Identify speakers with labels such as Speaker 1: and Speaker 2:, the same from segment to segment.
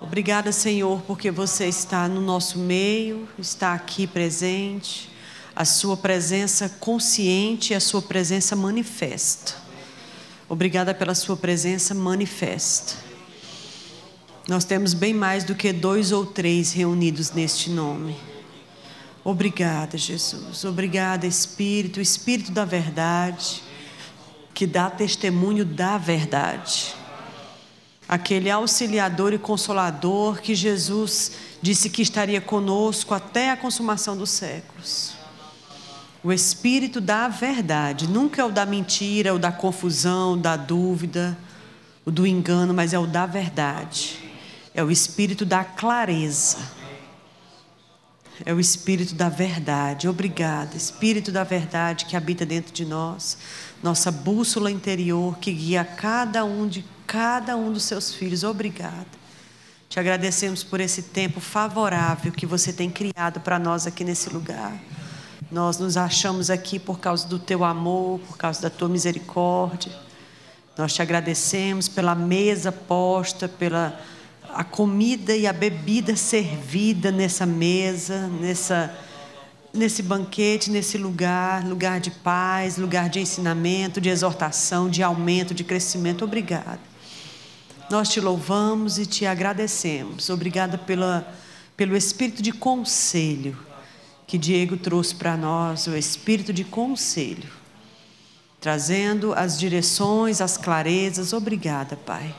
Speaker 1: Obrigada, Senhor, porque você está no nosso meio, está aqui presente, a sua presença consciente e a sua presença manifesta. Obrigada pela sua presença manifesta. Nós temos bem mais do que dois ou três reunidos neste nome. Obrigada, Jesus. Obrigada, Espírito, Espírito da verdade, que dá testemunho da verdade. Aquele auxiliador e consolador que Jesus disse que estaria conosco até a consumação dos séculos. O Espírito da verdade, nunca é o da mentira, o da confusão, da dúvida, o do engano, mas é o da verdade. É o Espírito da clareza é o Espírito da verdade. Obrigada, Espírito da verdade que habita dentro de nós, nossa bússola interior que guia cada um de cada um dos seus filhos. Obrigada. Te agradecemos por esse tempo favorável que você tem criado para nós aqui nesse lugar. Nós nos achamos aqui por causa do teu amor, por causa da tua misericórdia. Nós te agradecemos pela mesa posta, pela a comida e a bebida servida nessa mesa, nessa, nesse banquete, nesse lugar, lugar de paz, lugar de ensinamento, de exortação, de aumento, de crescimento. Obrigada. Nós te louvamos e te agradecemos. Obrigada pela, pelo espírito de conselho que Diego trouxe para nós, o espírito de conselho, trazendo as direções, as clarezas. Obrigada, Pai.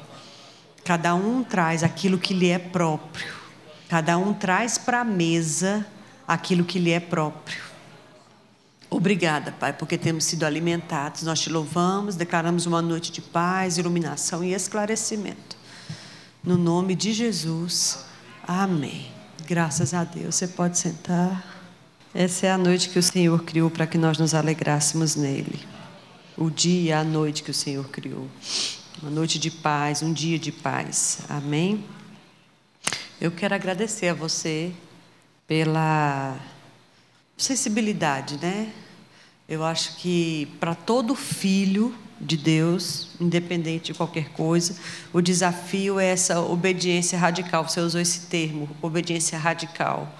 Speaker 1: Cada um traz aquilo que lhe é próprio. Cada um traz para a mesa aquilo que lhe é próprio. Obrigada, Pai, porque temos sido alimentados. Nós te louvamos, declaramos uma noite de paz, iluminação e esclarecimento. No nome de Jesus. Amém. Graças a Deus. Você pode sentar. Essa é a noite que o Senhor criou para que nós nos alegrássemos nele. O dia e a noite que o Senhor criou. Uma noite de paz, um dia de paz. Amém? Eu quero agradecer a você pela sensibilidade, né? Eu acho que para todo filho de Deus, independente de qualquer coisa, o desafio é essa obediência radical. Você usou esse termo, obediência radical.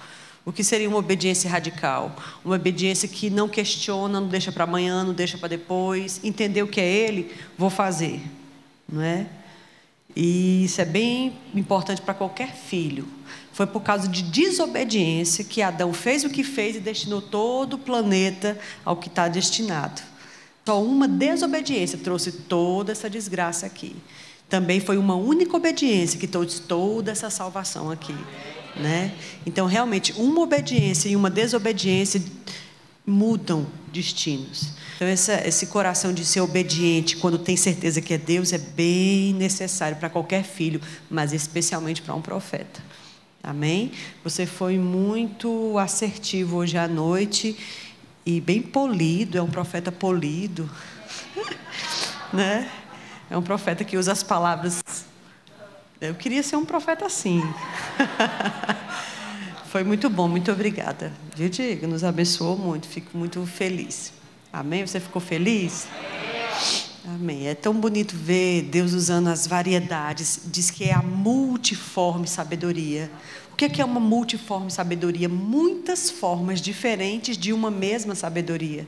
Speaker 1: O que seria uma obediência radical? Uma obediência que não questiona, não deixa para amanhã, não deixa para depois. Entender o que é Ele, vou fazer não é? E isso é bem importante para qualquer filho. Foi por causa de desobediência que Adão fez o que fez e destinou todo o planeta ao que está destinado. Só uma desobediência trouxe toda essa desgraça aqui. Também foi uma única obediência que trouxe toda essa salvação aqui. Né? Então, realmente, uma obediência e uma desobediência mudam destinos. Então, essa, esse coração de ser obediente, quando tem certeza que é Deus, é bem necessário para qualquer filho, mas especialmente para um profeta. Amém? Você foi muito assertivo hoje à noite e bem polido, é um profeta polido. né? É um profeta que usa as palavras. Eu queria ser um profeta assim. Foi muito bom, muito obrigada. Diego, nos abençoou muito, fico muito feliz. Amém? Você ficou feliz? Amém. É tão bonito ver Deus usando as variedades. Diz que é a multiforme sabedoria. O que é, uma multiforme sabedoria? Muitas formas diferentes de uma mesma sabedoria.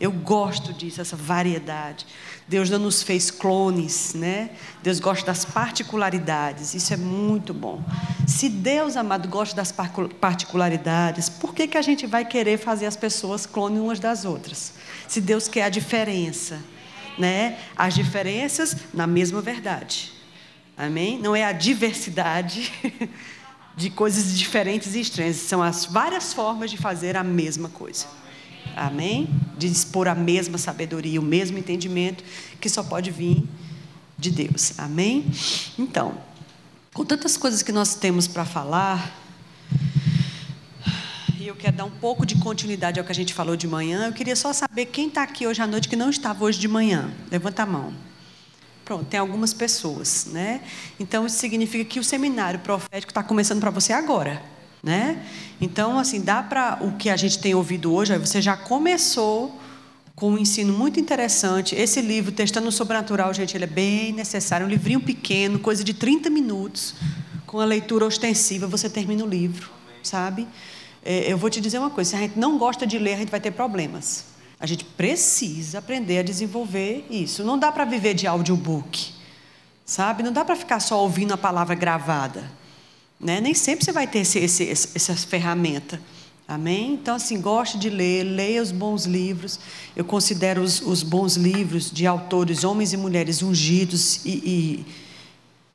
Speaker 1: Eu gosto disso, essa variedade. Deus não nos fez clones, né? Deus gosta das particularidades. Isso é muito bom. Se Deus, amado, gosta das particularidades, por que, que a gente vai querer fazer as pessoas clones umas das outras? Se Deus quer a diferença, né? As diferenças na mesma verdade. Amém? Não é a diversidade de coisas diferentes e estranhas, são as várias formas de fazer a mesma coisa. Amém? De expor a mesma sabedoria, o mesmo entendimento que só pode vir de Deus. Amém? Então, com tantas coisas que nós temos para falar, e eu quero dar um pouco de continuidade ao que a gente falou de manhã, eu queria só saber quem está aqui hoje à noite que não estava hoje de manhã. Levanta a mão. Pronto, tem algumas pessoas, né? Então isso significa que o seminário profético está começando para você agora né? Então, assim, dá para o que a gente tem ouvido hoje, você já começou com um ensino muito interessante. Esse livro, Testando o Sobrenatural, gente, ele é bem necessário, um livrinho pequeno, coisa de 30 minutos. com a leitura ostensiva você termina o livro, sabe? É, eu vou te dizer uma coisa: se a gente não gosta de ler, a gente vai ter problemas. A gente precisa aprender a desenvolver isso. Não dá para viver de audiobook, sabe? Não dá para ficar só ouvindo a palavra gravada. Né? Nem sempre você vai ter esse, esse, essa ferramenta. Amém? Então, assim, goste de ler, leia os bons livros. Eu considero os, os bons livros de autores, homens e mulheres ungidos e, e,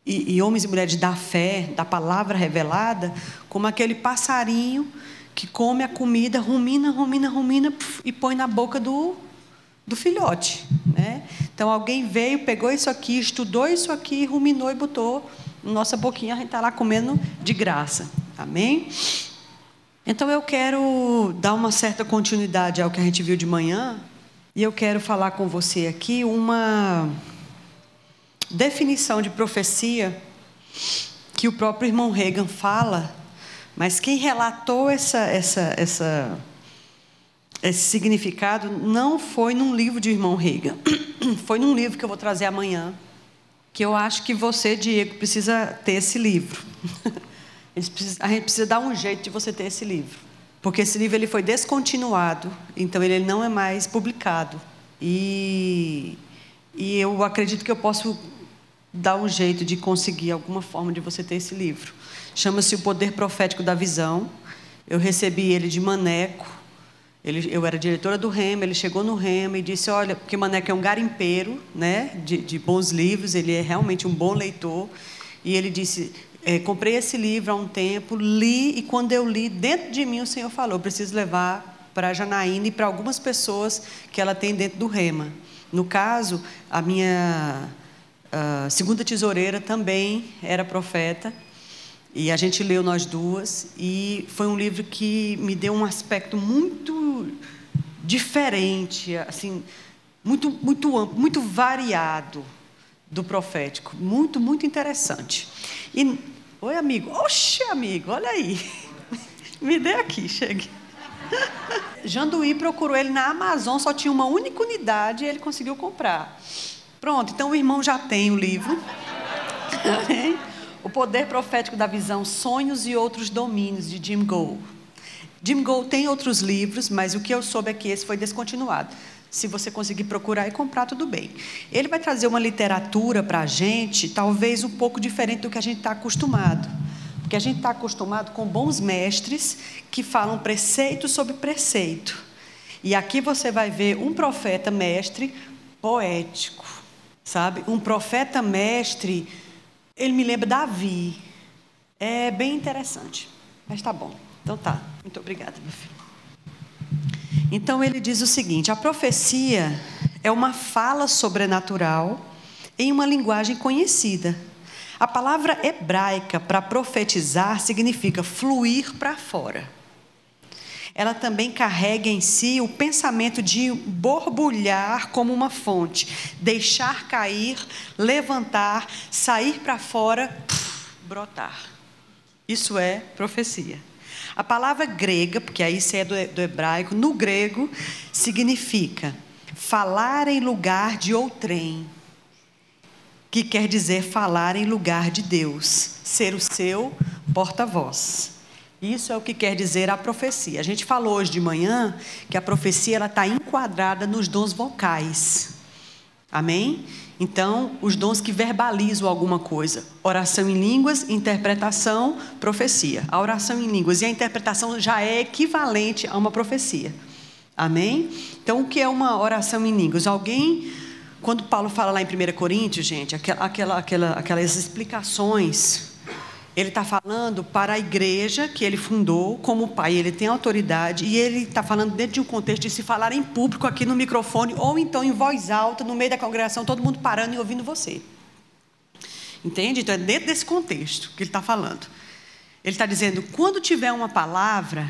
Speaker 1: e, e homens e mulheres da fé, da palavra revelada, como aquele passarinho que come a comida, rumina, rumina, rumina e põe na boca do, do filhote. Né? Então alguém veio, pegou isso aqui, estudou isso aqui, ruminou e botou na nossa boquinha, a gente está lá comendo de graça. Amém? Então eu quero dar uma certa continuidade ao que a gente viu de manhã, e eu quero falar com você aqui uma definição de profecia que o próprio irmão Reagan fala mas quem relatou essa, essa, essa, esse significado não foi num livro de irmão Reagan, foi num livro que eu vou trazer amanhã, que eu acho que você, Diego, precisa ter esse livro. a gente precisa dar um jeito de você ter esse livro, porque esse livro ele foi descontinuado, então ele não é mais publicado. E, e eu acredito que eu posso dar um jeito de conseguir alguma forma de você ter esse livro. Chama-se O Poder Profético da Visão. Eu recebi ele de Maneco. Ele, eu era diretora do Rema, ele chegou no Rema e disse: Olha, porque Maneco é um garimpeiro né, de, de bons livros, ele é realmente um bom leitor. E ele disse: é, Comprei esse livro há um tempo, li, e quando eu li, dentro de mim o Senhor falou: Preciso levar para a Janaína e para algumas pessoas que ela tem dentro do Rema. No caso, a minha a segunda tesoureira também era profeta. E a gente leu nós duas e foi um livro que me deu um aspecto muito diferente, assim, muito muito amplo, muito variado do profético, muito muito interessante. E oi amigo, oxe amigo, olha aí, me dê aqui, chegue. Janduí procurou ele na Amazon, só tinha uma única unidade e ele conseguiu comprar. Pronto, então o irmão já tem o livro. O Poder Profético da Visão, Sonhos e Outros Domínios, de Jim Gould. Jim Gould tem outros livros, mas o que eu soube é que esse foi descontinuado. Se você conseguir procurar e comprar, tudo bem. Ele vai trazer uma literatura para a gente, talvez um pouco diferente do que a gente está acostumado. Porque a gente está acostumado com bons mestres que falam preceito sobre preceito. E aqui você vai ver um profeta mestre poético, sabe? Um profeta mestre ele me lembra Davi. É bem interessante. Mas tá bom. Então tá. Muito obrigada, meu filho. Então ele diz o seguinte: a profecia é uma fala sobrenatural em uma linguagem conhecida. A palavra hebraica para profetizar significa fluir para fora ela também carrega em si o pensamento de borbulhar como uma fonte, deixar cair, levantar, sair para fora, brotar. Isso é profecia. A palavra grega, porque aí isso é do, hebraico, no grego significa falar em lugar de outrem, que quer dizer falar em lugar de Deus, ser o seu porta-voz. Isso é o que quer dizer a profecia. A gente falou hoje de manhã que a profecia ela está enquadrada nos dons vocais. Amém? Então, os dons que verbalizam alguma coisa. Oração em línguas, interpretação, profecia. A oração em línguas e a interpretação já é equivalente a uma profecia. Amém? Então, o que é uma oração em línguas? Alguém, quando Paulo fala lá em 1 Coríntios, gente, aquela, aquela, aquelas explicações ele está falando para a igreja que ele fundou como pai, ele tem autoridade e ele está falando dentro de um contexto de se falar em público aqui no microfone ou então em voz alta no meio da congregação, todo mundo parando e ouvindo você. Entende? Então é dentro desse contexto que ele está falando. Ele está dizendo: quando tiver uma palavra,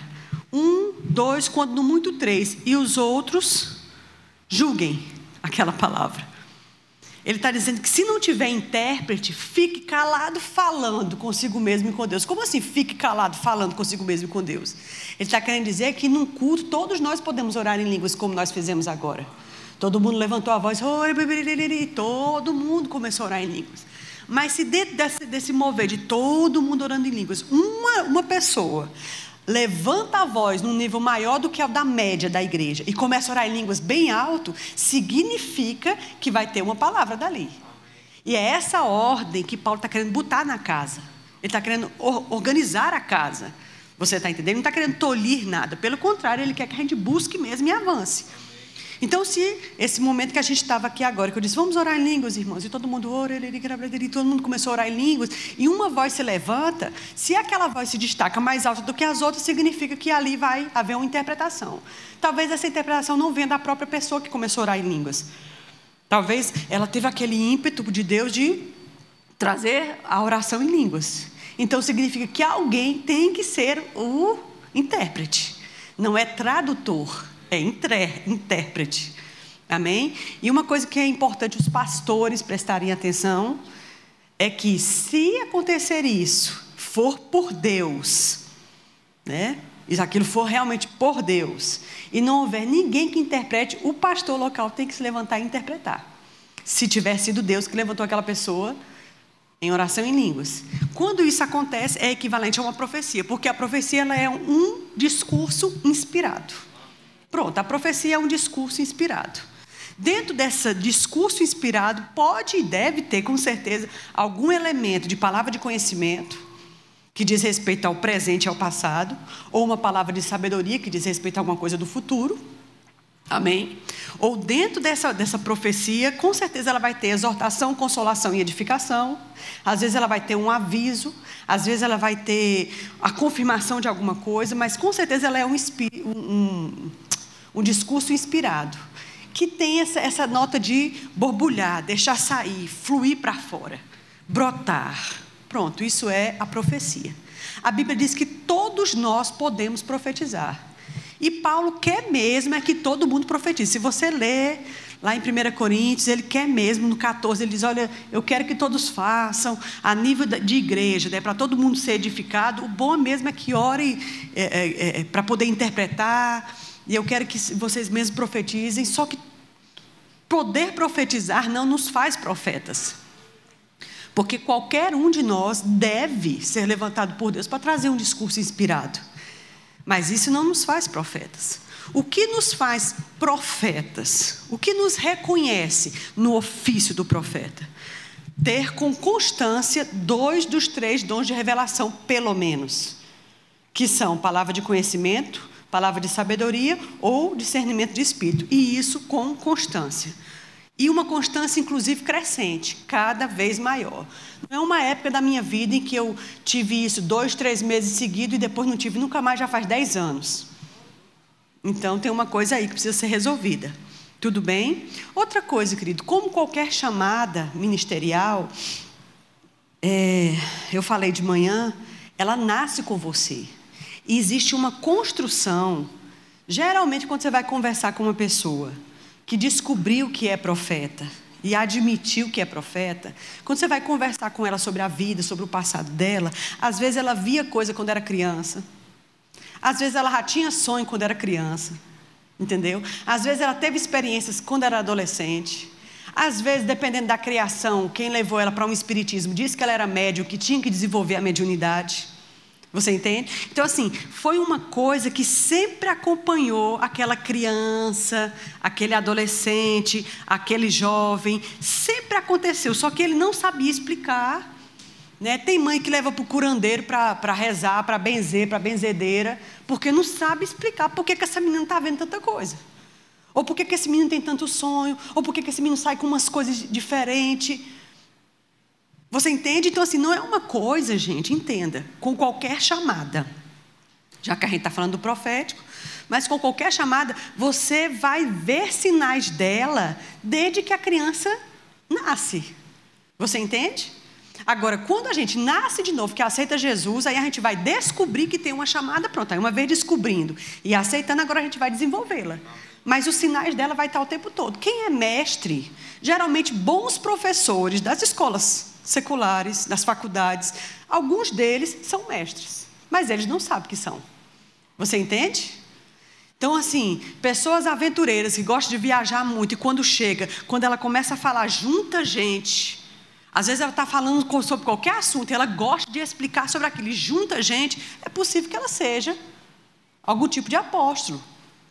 Speaker 1: um, dois, quando no muito três, e os outros julguem aquela palavra. Ele está dizendo que se não tiver intérprete, fique calado falando consigo mesmo e com Deus. Como assim fique calado falando consigo mesmo e com Deus? Ele está querendo dizer que num culto todos nós podemos orar em línguas como nós fizemos agora. Todo mundo levantou a voz, todo mundo começou a orar em línguas. Mas se dentro desse, desse mover de todo mundo orando em línguas, uma, uma pessoa levanta a voz num nível maior do que o da média da igreja e começa a orar em línguas bem alto, significa que vai ter uma palavra dali. E é essa ordem que Paulo está querendo botar na casa. Ele está querendo organizar a casa. Você está entendendo? Ele não está querendo tolir nada. Pelo contrário, ele quer que a gente busque mesmo e avance. Então, se esse momento que a gente estava aqui agora, que eu disse, vamos orar em línguas, irmãos, e todo mundo ora, e todo mundo começou a orar em línguas, e uma voz se levanta, se aquela voz se destaca mais alta do que as outras, significa que ali vai haver uma interpretação. Talvez essa interpretação não venha da própria pessoa que começou a orar em línguas. Talvez ela teve aquele ímpeto de Deus de trazer a oração em línguas. Então significa que alguém tem que ser o intérprete, não é tradutor é intérprete. Amém? E uma coisa que é importante os pastores prestarem atenção é que se acontecer isso, for por Deus, né? E aquilo for realmente por Deus, e não houver ninguém que interprete, o pastor local tem que se levantar e interpretar. Se tiver sido Deus que levantou aquela pessoa em oração em línguas. Quando isso acontece, é equivalente a uma profecia, porque a profecia ela é um discurso inspirado. Pronto, a profecia é um discurso inspirado. Dentro desse discurso inspirado, pode e deve ter, com certeza, algum elemento de palavra de conhecimento, que diz respeito ao presente e ao passado, ou uma palavra de sabedoria, que diz respeito a alguma coisa do futuro. Amém? Ou dentro dessa, dessa profecia, com certeza ela vai ter exortação, consolação e edificação. Às vezes ela vai ter um aviso, às vezes ela vai ter a confirmação de alguma coisa, mas com certeza ela é um, um, um discurso inspirado, que tem essa, essa nota de borbulhar, deixar sair, fluir para fora, brotar. Pronto, isso é a profecia. A Bíblia diz que todos nós podemos profetizar. E Paulo quer mesmo é que todo mundo profetize. Se você ler lá em 1 Coríntios, ele quer mesmo, no 14, ele diz: Olha, eu quero que todos façam, a nível de igreja, né, para todo mundo ser edificado. O bom mesmo é que ore é, é, é, para poder interpretar, e eu quero que vocês mesmos profetizem, só que poder profetizar não nos faz profetas. Porque qualquer um de nós deve ser levantado por Deus para trazer um discurso inspirado. Mas isso não nos faz profetas. O que nos faz profetas? O que nos reconhece no ofício do profeta? Ter com constância dois dos três dons de revelação, pelo menos, que são palavra de conhecimento palavra de sabedoria ou discernimento de espírito, e isso com constância. E uma constância, inclusive, crescente, cada vez maior. Não é uma época da minha vida em que eu tive isso dois, três meses seguidos e depois não tive nunca mais, já faz dez anos. Então tem uma coisa aí que precisa ser resolvida. Tudo bem? Outra coisa, querido, como qualquer chamada ministerial, é, eu falei de manhã, ela nasce com você. Existe uma construção. Geralmente, quando você vai conversar com uma pessoa que descobriu que é profeta e admitiu que é profeta, quando você vai conversar com ela sobre a vida, sobre o passado dela, às vezes ela via coisa quando era criança, às vezes ela já tinha sonho quando era criança, entendeu? Às vezes ela teve experiências quando era adolescente. Às vezes, dependendo da criação, quem levou ela para um espiritismo disse que ela era médium, que tinha que desenvolver a mediunidade. Você entende? Então, assim, foi uma coisa que sempre acompanhou aquela criança, aquele adolescente, aquele jovem. Sempre aconteceu, só que ele não sabia explicar. Né? Tem mãe que leva para o curandeiro para rezar, para benzer, para benzedeira, porque não sabe explicar por que, essa menina está vendo tanta coisa. Ou por que, que esse menino tem tanto sonho, ou por que, que esse menino sai com umas coisas diferentes. Você entende? Então, assim, não é uma coisa, gente, entenda, com qualquer chamada. Já que a gente está falando do profético, mas com qualquer chamada, você vai ver sinais dela desde que a criança nasce. Você entende? Agora, quando a gente nasce de novo, que aceita Jesus, aí a gente vai descobrir que tem uma chamada, pronto. Aí uma vez descobrindo e aceitando, agora a gente vai desenvolvê-la. Mas os sinais dela vai estar o tempo todo. Quem é mestre? Geralmente bons professores das escolas seculares, das faculdades. Alguns deles são mestres, mas eles não sabem que são. Você entende? Então, assim, pessoas aventureiras que gostam de viajar muito e quando chega, quando ela começa a falar, junta gente. Às vezes ela está falando sobre qualquer assunto e ela gosta de explicar sobre aquilo junta gente. É possível que ela seja algum tipo de apóstolo.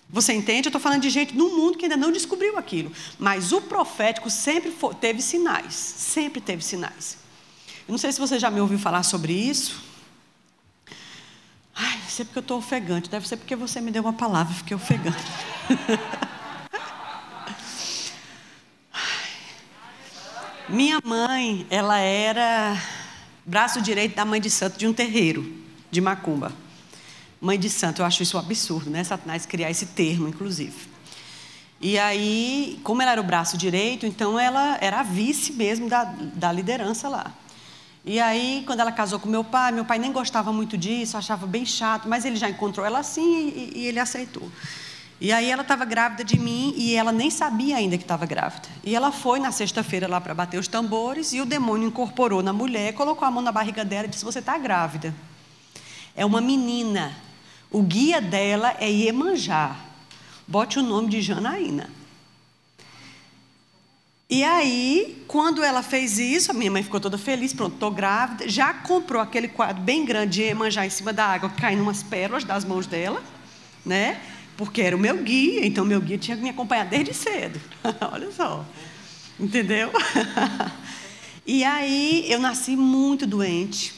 Speaker 1: Você entende? Eu estou falando de gente no mundo que ainda não descobriu aquilo. Mas o profético sempre teve sinais. Sempre teve sinais. Eu não sei se você já me ouviu falar sobre isso. Ai, não sei porque eu estou ofegante. Deve ser porque você me deu uma palavra, fiquei ofegante. Minha mãe, ela era braço direito da mãe de santo de um terreiro de Macumba. Mãe de santo, eu acho isso um absurdo, né? Satanás criar esse termo, inclusive. E aí, como ela era o braço direito, então ela era a vice mesmo da, da liderança lá. E aí, quando ela casou com meu pai, meu pai nem gostava muito disso, achava bem chato, mas ele já encontrou ela assim e, e ele aceitou. E aí ela estava grávida de mim e ela nem sabia ainda que estava grávida. E ela foi na sexta-feira lá para bater os tambores e o demônio incorporou na mulher, colocou a mão na barriga dela e disse: Você está grávida. É uma menina. O guia dela é Iemanjá. Bote o nome de Janaína. E aí, quando ela fez isso, a minha mãe ficou toda feliz, pronto, estou grávida. Já comprou aquele quadro bem grande de Iemanjá em cima da água, caindo umas pérolas das mãos dela, né? porque era o meu guia, então meu guia tinha que me acompanhar desde cedo. Olha só. Entendeu? e aí eu nasci muito doente.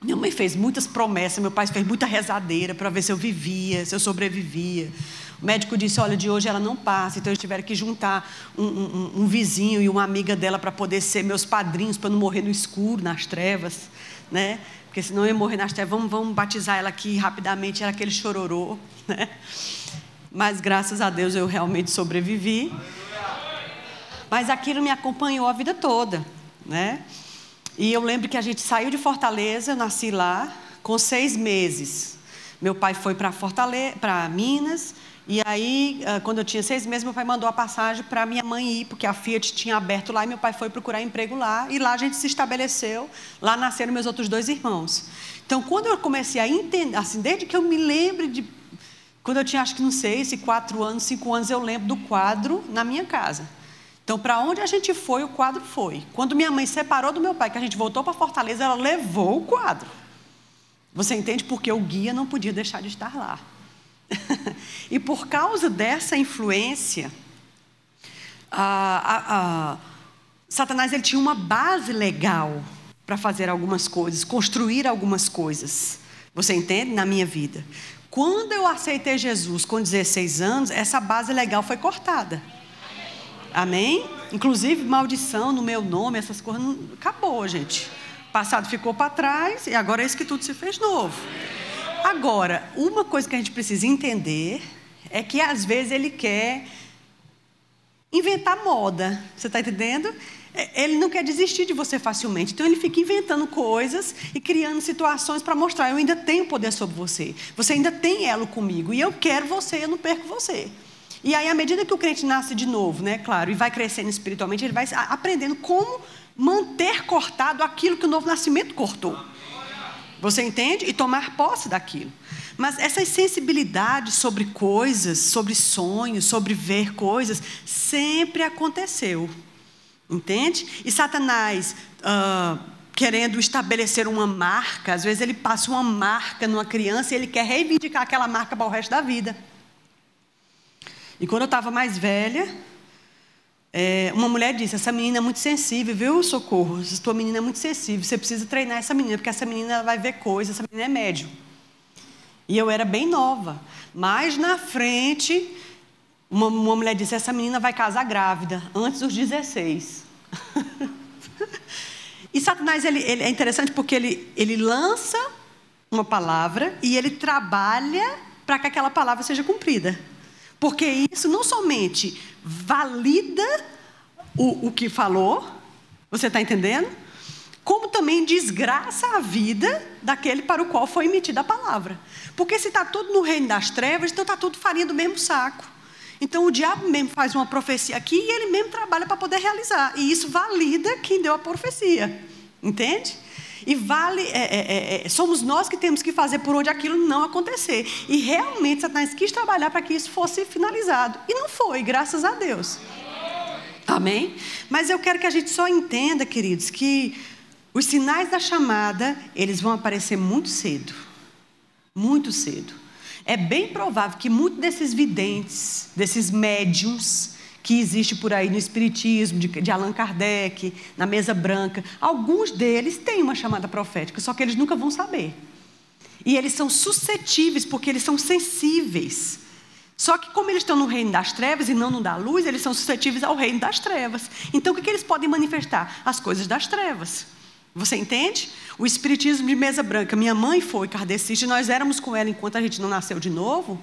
Speaker 1: Minha mãe fez muitas promessas, meu pai fez muita rezadeira para ver se eu vivia, se eu sobrevivia. O médico disse: Olha, de hoje ela não passa. Então eles tiveram que juntar um, um, um vizinho e uma amiga dela para poder ser meus padrinhos, para não morrer no escuro, nas trevas. Né? Porque senão eu ia morrer nas trevas. Vamos, vamos batizar ela aqui rapidamente. Era aquele chororô. Né? Mas graças a Deus eu realmente sobrevivi. Mas aquilo me acompanhou a vida toda, né? E eu lembro que a gente saiu de Fortaleza, eu nasci lá, com seis meses. Meu pai foi para Fortaleza, para Minas, e aí, ah, quando eu tinha seis meses, meu pai mandou a passagem para minha mãe ir, porque a Fiat tinha aberto lá e meu pai foi procurar emprego lá. E lá a gente se estabeleceu. Lá nasceram meus outros dois irmãos. Então, quando eu comecei a entender, assim, desde que eu me lembro de quando eu tinha, acho que não sei, se quatro anos, cinco anos, eu lembro do quadro na minha casa. Então, para onde a gente foi, o quadro foi. Quando minha mãe separou do meu pai, que a gente voltou para Fortaleza, ela levou o quadro. Você entende? Porque o guia não podia deixar de estar lá. e por causa dessa influência, a, a, a, Satanás ele tinha uma base legal para fazer algumas coisas, construir algumas coisas. Você entende? Na minha vida. Quando eu aceitei Jesus com 16 anos, essa base legal foi cortada. Amém? Inclusive, maldição no meu nome, essas coisas, não, acabou, gente. Passado ficou para trás e agora é isso que tudo se fez novo. Agora, uma coisa que a gente precisa entender é que às vezes ele quer inventar moda. Você está entendendo? É, ele não quer desistir de você facilmente. Então ele fica inventando coisas e criando situações para mostrar: eu ainda tenho poder sobre você. Você ainda tem elo comigo. E eu quero você, eu não perco você. E aí, à medida que o crente nasce de novo, né, claro, e vai crescendo espiritualmente, ele vai aprendendo como manter cortado aquilo que o novo nascimento cortou. Você entende? E tomar posse daquilo. Mas essa sensibilidade sobre coisas, sobre sonhos, sobre ver coisas, sempre aconteceu. Entende? E Satanás, uh, querendo estabelecer uma marca, às vezes ele passa uma marca numa criança e ele quer reivindicar aquela marca para o resto da vida. E quando eu estava mais velha, é, uma mulher disse: Essa menina é muito sensível, viu, socorro? Essa tua menina é muito sensível, você precisa treinar essa menina, porque essa menina vai ver coisas, essa menina é médio. E eu era bem nova. Mas na frente, uma, uma mulher disse: Essa menina vai casar grávida, antes dos 16. e Satanás ele, ele, é interessante porque ele, ele lança uma palavra e ele trabalha para que aquela palavra seja cumprida. Porque isso não somente valida o, o que falou, você está entendendo? Como também desgraça a vida daquele para o qual foi emitida a palavra. Porque se está tudo no reino das trevas, então está tudo farinha do mesmo saco. Então o diabo mesmo faz uma profecia aqui e ele mesmo trabalha para poder realizar. E isso valida quem deu a profecia. Entende? E vale, é, é, é, é, somos nós que temos que fazer por onde aquilo não acontecer. E realmente Satanás quis trabalhar para que isso fosse finalizado. E não foi, graças a Deus. Amém? Mas eu quero que a gente só entenda, queridos, que os sinais da chamada, eles vão aparecer muito cedo. Muito cedo. É bem provável que muitos desses videntes, desses médiums que existe por aí no Espiritismo, de, de Allan Kardec, na mesa branca, alguns deles têm uma chamada profética, só que eles nunca vão saber. E eles são suscetíveis porque eles são sensíveis. Só que, como eles estão no reino das trevas e não no da luz, eles são suscetíveis ao reino das trevas. Então, o que, que eles podem manifestar? As coisas das trevas. Você entende? O espiritismo de mesa branca. Minha mãe foi kardecista e nós éramos com ela enquanto a gente não nasceu de novo.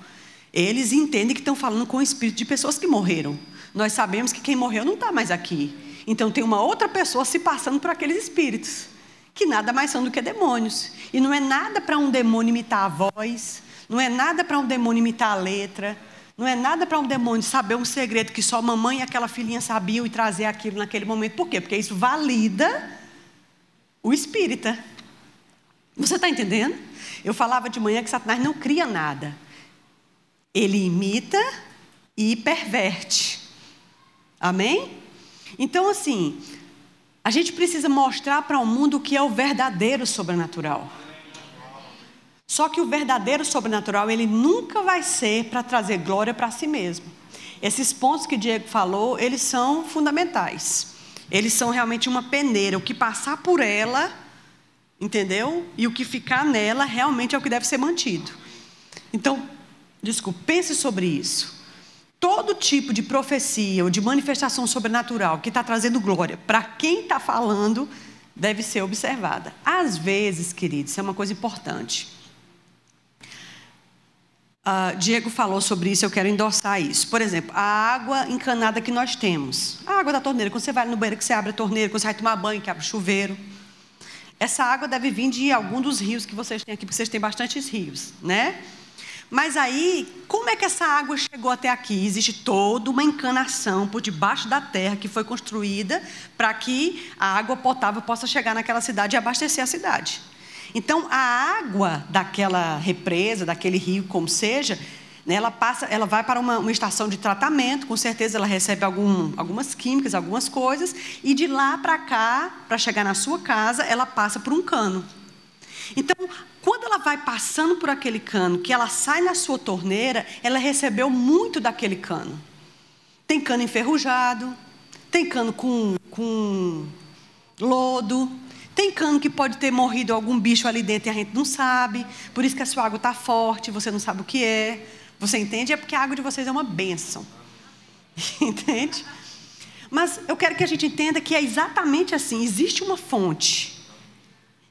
Speaker 1: Eles entendem que estão falando com o espírito de pessoas que morreram. Nós sabemos que quem morreu não está mais aqui. Então, tem uma outra pessoa se passando por aqueles espíritos, que nada mais são do que demônios. E não é nada para um demônio imitar a voz, não é nada para um demônio imitar a letra. Não é nada para um demônio saber um segredo que só a mamãe e aquela filhinha sabiam e trazer aquilo naquele momento. Por quê? Porque isso valida o espírita. Você está entendendo? Eu falava de manhã que Satanás não cria nada. Ele imita e perverte. Amém? Então, assim, a gente precisa mostrar para o mundo o que é o verdadeiro sobrenatural. Só que o verdadeiro sobrenatural, ele nunca vai ser para trazer glória para si mesmo. Esses pontos que Diego falou, eles são fundamentais. Eles são realmente uma peneira. O que passar por ela, entendeu? E o que ficar nela realmente é o que deve ser mantido. Então, desculpe, pense sobre isso. Todo tipo de profecia ou de manifestação sobrenatural que está trazendo glória para quem está falando deve ser observada. Às vezes, queridos, isso é uma coisa importante. Uh, Diego falou sobre isso, eu quero endossar isso. Por exemplo, a água encanada que nós temos. A água da torneira. Quando você vai no banheiro, que você abre a torneira, quando você vai tomar banho, que abre o chuveiro. Essa água deve vir de algum dos rios que vocês têm aqui, porque vocês têm bastantes rios, né? Mas aí, como é que essa água chegou até aqui? Existe toda uma encanação por debaixo da terra que foi construída para que a água potável possa chegar naquela cidade e abastecer a cidade. Então, a água daquela represa, daquele rio, como seja, né, ela passa, ela vai para uma, uma, estação de tratamento, com certeza ela recebe algum, algumas químicas, algumas coisas, e de lá para cá, para chegar na sua casa, ela passa por um cano. Então, quando ela vai passando por aquele cano, que ela sai na sua torneira, ela recebeu muito daquele cano. Tem cano enferrujado, tem cano com, com lodo, tem cano que pode ter morrido algum bicho ali dentro e a gente não sabe. Por isso que a sua água está forte, você não sabe o que é. Você entende? É porque a água de vocês é uma bênção. entende? Mas eu quero que a gente entenda que é exatamente assim: existe uma fonte.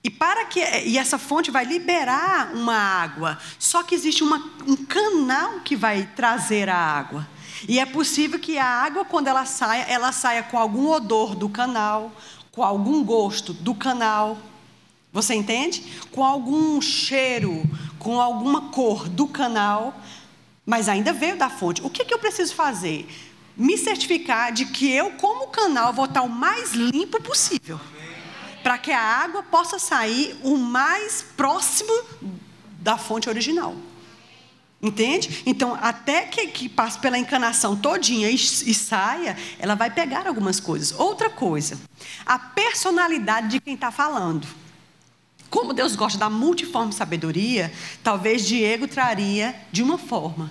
Speaker 1: E para que e essa fonte vai liberar uma água, só que existe uma, um canal que vai trazer a água. E é possível que a água, quando ela saia, ela saia com algum odor do canal, com algum gosto do canal. Você entende? Com algum cheiro, com alguma cor do canal, mas ainda veio da fonte. O que, que eu preciso fazer? Me certificar de que eu, como canal, vou estar o mais limpo possível. Para que a água possa sair o mais próximo da fonte original. Entende? Então, até que, que passe pela encanação todinha e, e, saia, ela vai pegar algumas coisas. Outra coisa, a personalidade de quem está falando. Como Deus gosta da multiforme sabedoria, talvez Diego traria de uma forma,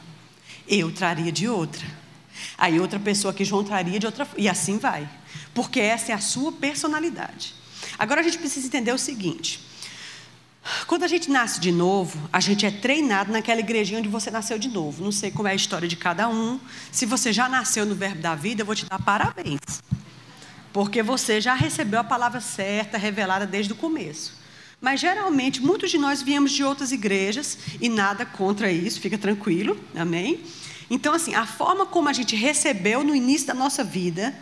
Speaker 1: eu traria de outra. Aí outra pessoa que João traria de outra e assim vai. Porque essa é a sua personalidade. Agora a gente precisa entender o seguinte: quando a gente nasce de novo, a gente é treinado naquela igrejinha onde você nasceu de novo. Não sei como é a história de cada um. Se você já nasceu no verbo da vida, eu vou te dar parabéns. Porque você já recebeu a palavra certa, revelada desde o começo. Mas geralmente, muitos de nós viemos de outras igrejas e nada contra isso, fica tranquilo, amém? Então, assim, a forma como a gente recebeu no início da nossa vida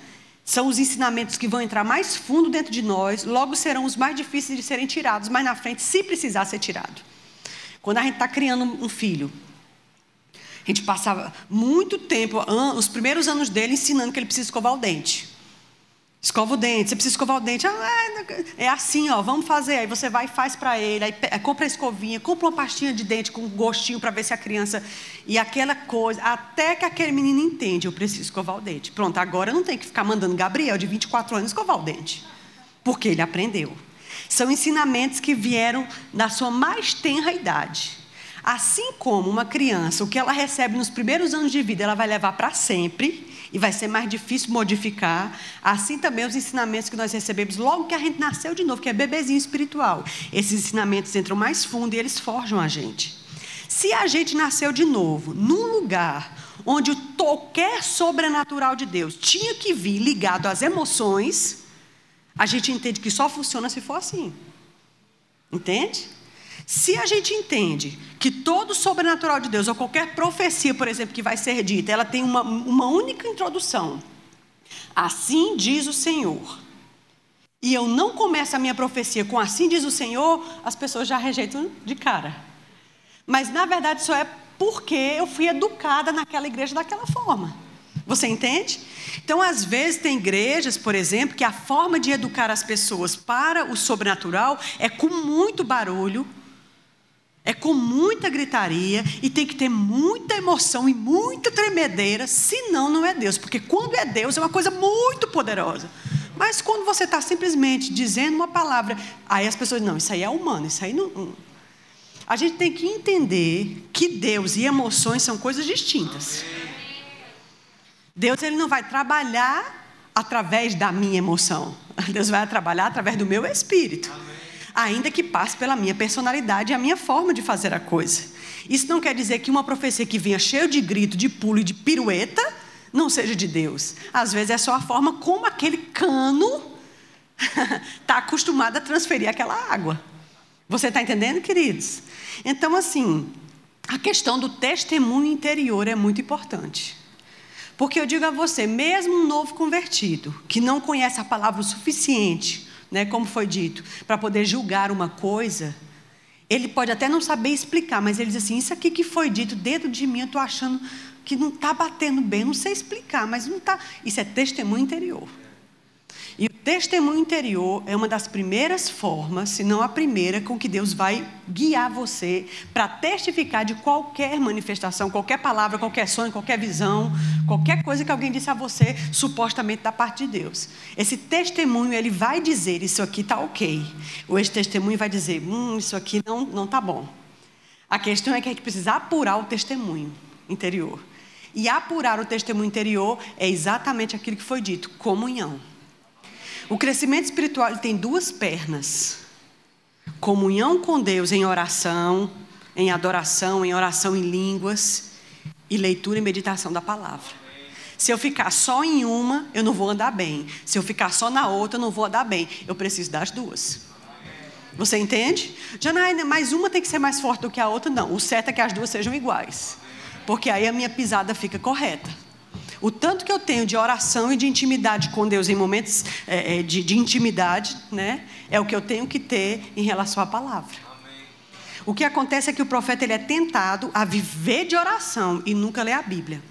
Speaker 1: são os ensinamentos que vão entrar mais fundo dentro de nós, logo serão os mais difíceis de serem tirados mais na frente, se precisar ser tirado. Quando a gente está criando um filho, a gente passava muito tempo, os primeiros anos dele, ensinando que ele precisa escovar o dente. Escova o dente, você precisa escovar o dente. Ah, é, é assim, ó, vamos fazer. Aí você vai e faz para ele. Aí compra a escovinha, compra uma pastinha de dente com gostinho para ver se a criança. E aquela coisa, até que aquele menino entende, eu preciso escovar o dente. Pronto, agora não tem que ficar mandando Gabriel, de 24 anos, escovar o dente. Porque ele aprendeu. São ensinamentos que vieram da sua mais tenra idade. Assim como uma criança, o que ela recebe nos primeiros anos de vida, ela vai levar para sempre e vai ser mais difícil modificar. Assim também os ensinamentos que nós recebemos logo que a gente nasceu de novo, que é bebezinho espiritual. Esses ensinamentos entram mais fundo e eles forjam a gente. Se a gente nasceu de novo num lugar onde qualquer sobrenatural de Deus tinha que vir ligado às emoções, a gente entende que só funciona se for assim. Entende? Se a gente entende que todo sobrenatural de Deus, ou qualquer profecia, por exemplo, que vai ser dita, ela tem uma, uma única introdução. Assim diz o Senhor. E eu não começo a minha profecia com assim diz o Senhor, as pessoas já rejeitam de cara. Mas na verdade isso é porque eu fui educada naquela igreja daquela forma. Você entende? Então, às vezes, tem igrejas, por exemplo, que a forma de educar as pessoas para o sobrenatural é com muito barulho, é com muita gritaria e tem que ter muita emoção e muita tremedeira, senão não é Deus. Porque quando é Deus é uma coisa muito poderosa. Mas quando você está simplesmente dizendo uma palavra, aí as pessoas, não, isso aí é humano, isso aí não. A gente tem que entender que Deus e emoções são coisas distintas. Deus ele não vai trabalhar através da minha emoção. Deus vai trabalhar através do meu espírito. Amém ainda que passe pela minha personalidade e a minha forma de fazer a coisa. Isso não quer dizer que uma profecia que venha cheia de grito, de pulo e de pirueta não seja de Deus. Às vezes é só a forma como aquele cano está acostumado a transferir aquela água. Você está entendendo, queridos? Então, assim, a questão do testemunho interior é muito importante. Porque eu digo a você, mesmo um novo convertido, que não conhece a palavra o suficiente né, como foi dito, para poder julgar uma coisa, ele pode até não saber explicar, mas ele diz assim: Isso aqui que foi dito dentro de mim, eu estou achando que não está batendo bem, não sei explicar, mas não está. Isso é testemunho interior. E o testemunho interior é uma das primeiras formas, se não a primeira, com que Deus vai guiar você para testificar de qualquer manifestação, qualquer palavra, qualquer sonho, qualquer visão, qualquer coisa que alguém disse a você, supostamente da parte de Deus. Esse testemunho, ele vai dizer: Isso aqui está ok. Ou esse testemunho vai dizer: Hum, isso aqui não está não tá bom. A questão é que a gente precisa apurar o testemunho interior. E apurar o testemunho interior é exatamente aquilo que foi dito: comunhão. O crescimento espiritual tem duas pernas: comunhão com Deus em oração, em adoração, em oração em línguas e leitura e meditação da palavra. Se eu ficar só em uma, eu não vou andar bem. Se eu ficar só na outra, eu não vou andar bem. Eu preciso das duas. Você entende? Janaína, mas uma tem que ser mais forte do que a outra? Não. O certo é que as duas sejam iguais. Porque aí a minha pisada fica correta. O tanto que eu tenho de oração e de intimidade com Deus em momentos é, é, de, de, intimidade, né, é o que eu tenho que ter em relação à palavra. Amém. O que acontece é que o profeta ele é tentado a viver de oração e nunca ler a Bíblia.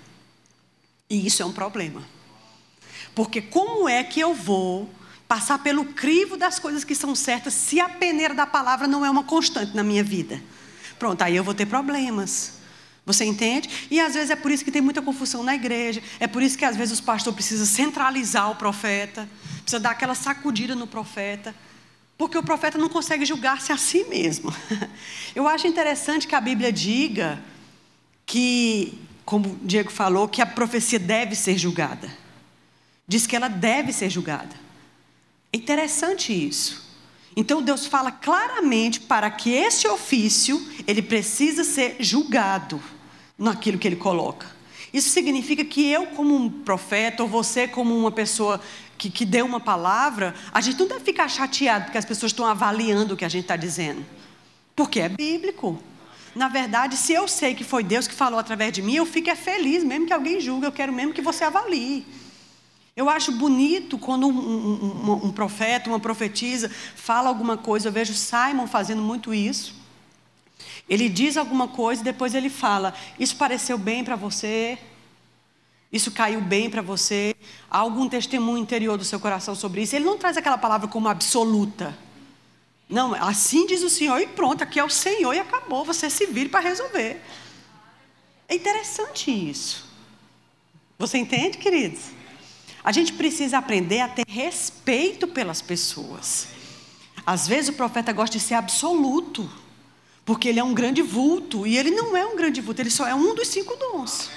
Speaker 1: E isso é um problema. Porque como é que eu vou passar pelo crivo das coisas que são certas se a peneira da palavra não é uma constante na minha vida? Pronto, aí eu vou ter problemas. Você entende? E às vezes é por isso que tem muita confusão na igreja. É por isso que às vezes os pastores precisam centralizar o profeta, precisa dar aquela sacudida no profeta, porque o profeta não consegue julgar-se a si mesmo. Eu acho interessante que a Bíblia diga que, como o Diego falou, que a profecia deve ser julgada. Diz que ela deve ser julgada. É interessante isso. Então Deus fala claramente para que esse ofício ele precisa ser julgado naquilo que ele coloca. Isso significa que eu, como um profeta, ou você, como uma pessoa que, que deu uma palavra, a gente não deve ficar chateado porque as pessoas estão avaliando o que a gente está dizendo, porque é bíblico. Na verdade, se eu sei que foi Deus que falou através de mim, eu fico é feliz, mesmo que alguém julgue, eu quero mesmo que você avalie. Eu acho bonito quando um, um, um, um, profeta, uma profetisa fala alguma coisa. Eu vejo Simon fazendo muito isso. Ele diz alguma coisa e depois ele fala: Isso pareceu bem para você? Isso caiu bem para você? Há algum testemunho interior do seu coração sobre isso? Ele não traz aquela palavra como absoluta. Não, assim diz o Senhor e pronto, aqui é o Senhor e acabou. Você se vira para resolver. É interessante isso. Você entende, queridos? A gente precisa aprender a ter respeito pelas pessoas. Às vezes o profeta gosta de ser absoluto, porque ele é um grande vulto, e ele não é um grande vulto, ele só é um dos cinco dons.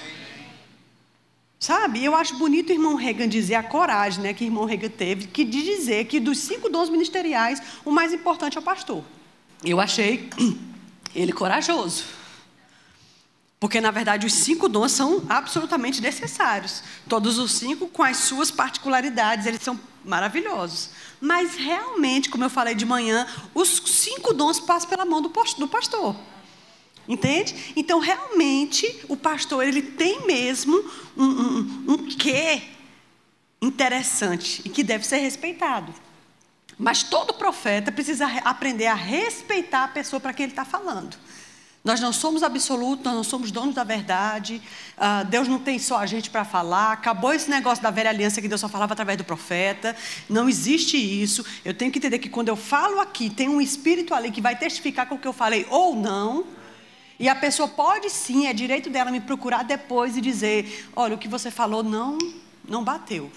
Speaker 1: Sabe? Eu acho bonito o irmão Reagan dizer a coragem né, que o irmão Reagan teve que de dizer que dos cinco dons ministeriais, o mais importante é o pastor. Eu achei ele corajoso. Porque, na verdade, os cinco dons são absolutamente necessários. Todos os cinco, com as suas particularidades, eles são maravilhosos. Mas, realmente, como eu falei de manhã, os cinco dons passam pela mão do pastor. Entende? Então, realmente, o pastor ele tem mesmo um, um, um quê interessante e que deve ser respeitado. Mas todo profeta precisa aprender a respeitar a pessoa para quem ele está falando. Nós não somos absolutos, nós não somos donos da verdade. Uh, Deus não tem só a gente para falar. Acabou esse negócio da velha aliança que Deus só falava através do profeta. Não existe isso. Eu tenho que entender que quando eu falo aqui, tem um espírito ali que vai testificar com o que eu falei ou não. E a pessoa pode sim, é direito dela me procurar depois e dizer: olha, o que você falou não, não bateu.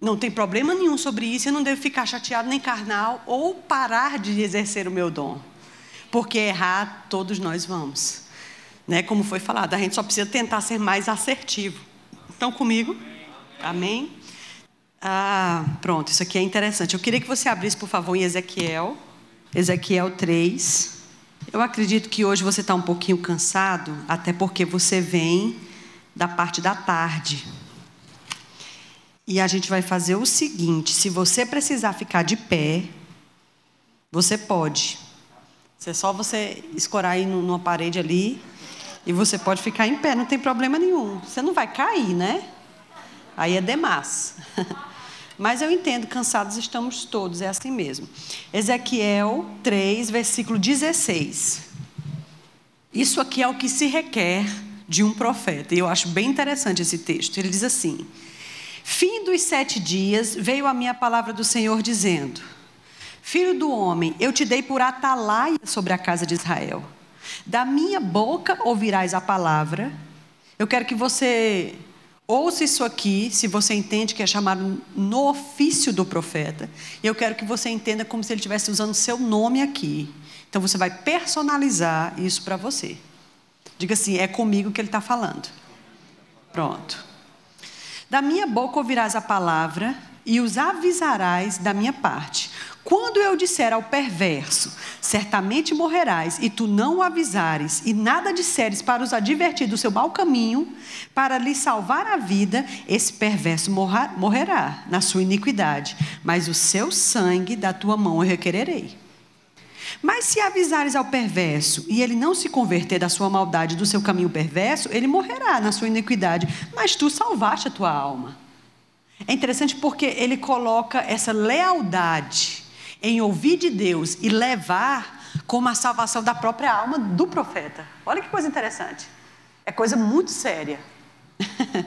Speaker 1: Não tem problema nenhum sobre isso, eu não devo ficar chateado nem carnal ou parar de exercer o meu dom. Porque errar todos nós vamos. Né? Como foi falado, a gente só precisa tentar ser mais assertivo. Estão comigo? Amém? Ah, pronto, isso aqui é interessante. Eu queria que você abrisse, por favor, em Ezequiel. Ezequiel 3. Eu acredito que hoje você está um pouquinho cansado, até porque você vem da parte da tarde. E a gente vai fazer o seguinte: se você precisar ficar de pé, você pode. É só você escorar aí numa parede ali e você pode ficar em pé, não tem problema nenhum. Você não vai cair, né? Aí é demais. Mas eu entendo, cansados estamos todos, é assim mesmo. Ezequiel 3, versículo 16. Isso aqui é o que se requer de um profeta. E eu acho bem interessante esse texto. Ele diz assim: Fim dos sete dias veio a minha palavra do Senhor dizendo: Filho do homem, eu te dei por atalaia sobre a casa de Israel. Da minha boca ouvirás a palavra. Eu quero que você Ouça isso aqui, se você entende que é chamado no ofício do profeta. E eu quero que você entenda como se ele estivesse usando seu nome aqui. Então você vai personalizar isso para você. Diga assim: é comigo que ele está falando. Pronto. Da minha boca ouvirás a palavra e os avisarás da minha parte. Quando eu disser ao perverso, certamente morrerás, e tu não o avisares, e nada disseres para os advertir do seu mau caminho, para lhe salvar a vida, esse perverso morrerá na sua iniquidade, mas o seu sangue da tua mão eu requererei. Mas se avisares ao perverso e ele não se converter da sua maldade, do seu caminho perverso, ele morrerá na sua iniquidade, mas tu salvaste a tua alma. É interessante porque ele coloca essa lealdade em ouvir de Deus e levar como a salvação da própria alma do profeta. Olha que coisa interessante. É coisa muito séria.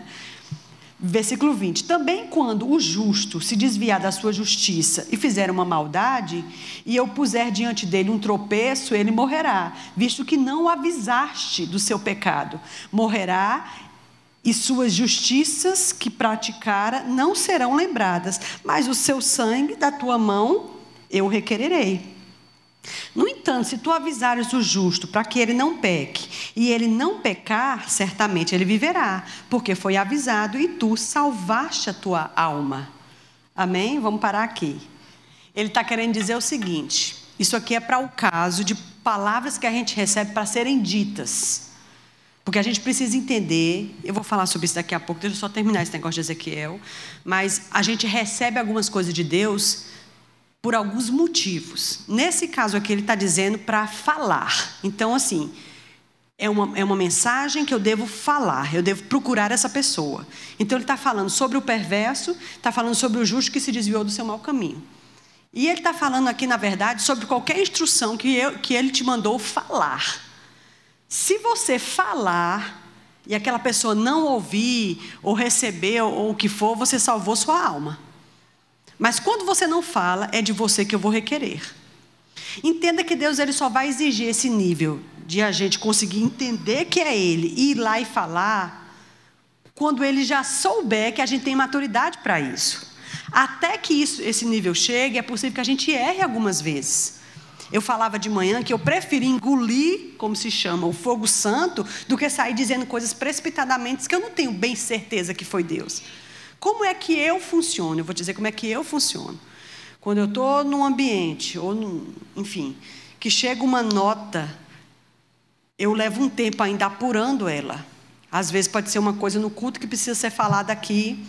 Speaker 1: Versículo 20: Também quando o justo se desviar da sua justiça e fizer uma maldade, e eu puser diante dele um tropeço, ele morrerá, visto que não o avisaste do seu pecado. Morrerá e suas justiças que praticara não serão lembradas, mas o seu sangue da tua mão eu requererei. No entanto, se tu avisares o justo para que ele não peque, e ele não pecar, certamente ele viverá, porque foi avisado e tu salvaste a tua alma. Amém? Vamos parar aqui. Ele está querendo dizer o seguinte: isso aqui é para o caso de palavras que a gente recebe para serem ditas. Porque a gente precisa entender, eu vou falar sobre isso daqui a pouco, deixa eu só terminar esse negócio de Ezequiel, mas a gente recebe algumas coisas de Deus por alguns motivos. Nesse caso aqui, ele está dizendo para falar. Então, assim, é uma, é uma mensagem que eu devo falar, eu devo procurar essa pessoa. Então, ele está falando sobre o perverso, está falando sobre o justo que se desviou do seu mau caminho. E ele está falando aqui, na verdade, sobre qualquer instrução que, eu, que ele te mandou falar. Se você falar, e aquela pessoa não ouvir, ou receber, ou o que for, você salvou sua alma. Mas quando você não fala, é de você que eu vou requerer. Entenda que Deus ele só vai exigir esse nível de a gente conseguir entender que é Ele e ir lá e falar quando Ele já souber que a gente tem maturidade para isso. Até que isso, esse nível chegue, é possível que a gente erre algumas vezes. Eu falava de manhã que eu preferi engolir, como se chama, o fogo santo, do que sair dizendo coisas precipitadamente que eu não tenho bem certeza que foi Deus. Como é que eu funciono? Eu vou dizer como é que eu funciono. Quando eu estou num ambiente, ou num, enfim, que chega uma nota, eu levo um tempo ainda apurando ela. Às vezes pode ser uma coisa no culto que precisa ser falada aqui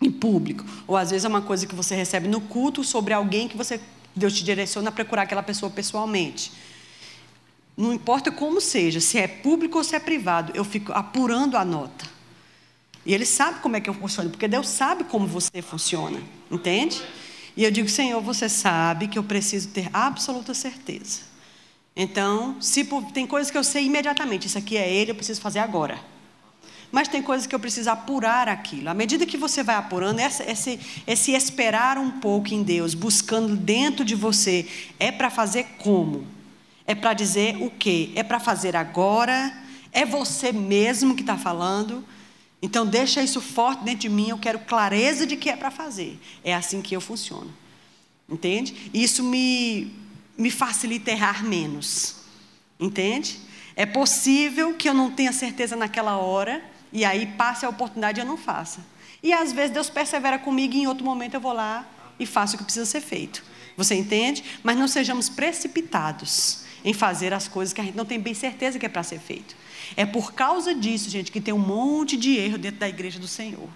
Speaker 1: em público, ou às vezes é uma coisa que você recebe no culto sobre alguém que você Deus te direciona a procurar aquela pessoa pessoalmente. Não importa como seja, se é público ou se é privado, eu fico apurando a nota. E ele sabe como é que eu funciono, porque Deus sabe como você funciona, entende? E eu digo, Senhor, você sabe que eu preciso ter absoluta certeza. Então, se tem coisas que eu sei imediatamente, isso aqui é Ele, eu preciso fazer agora. Mas tem coisas que eu preciso apurar aquilo. À medida que você vai apurando, esse, esse, esperar um pouco em Deus, buscando dentro de você, é para fazer como? É para dizer o quê? É para fazer agora? É você mesmo que está falando? Então, deixa isso forte dentro de mim, eu quero clareza de que é para fazer. É assim que eu funciono. Entende? Isso me, me facilita errar menos. Entende? É possível que eu não tenha certeza naquela hora, e aí passe a oportunidade e eu não faça. E às vezes Deus persevera comigo e em outro momento eu vou lá e faço o que precisa ser feito. Você entende? Mas não sejamos precipitados em fazer as coisas que a gente não tem bem certeza que é para ser feito. É por causa disso, gente, que tem um monte de erro dentro da igreja do Senhor.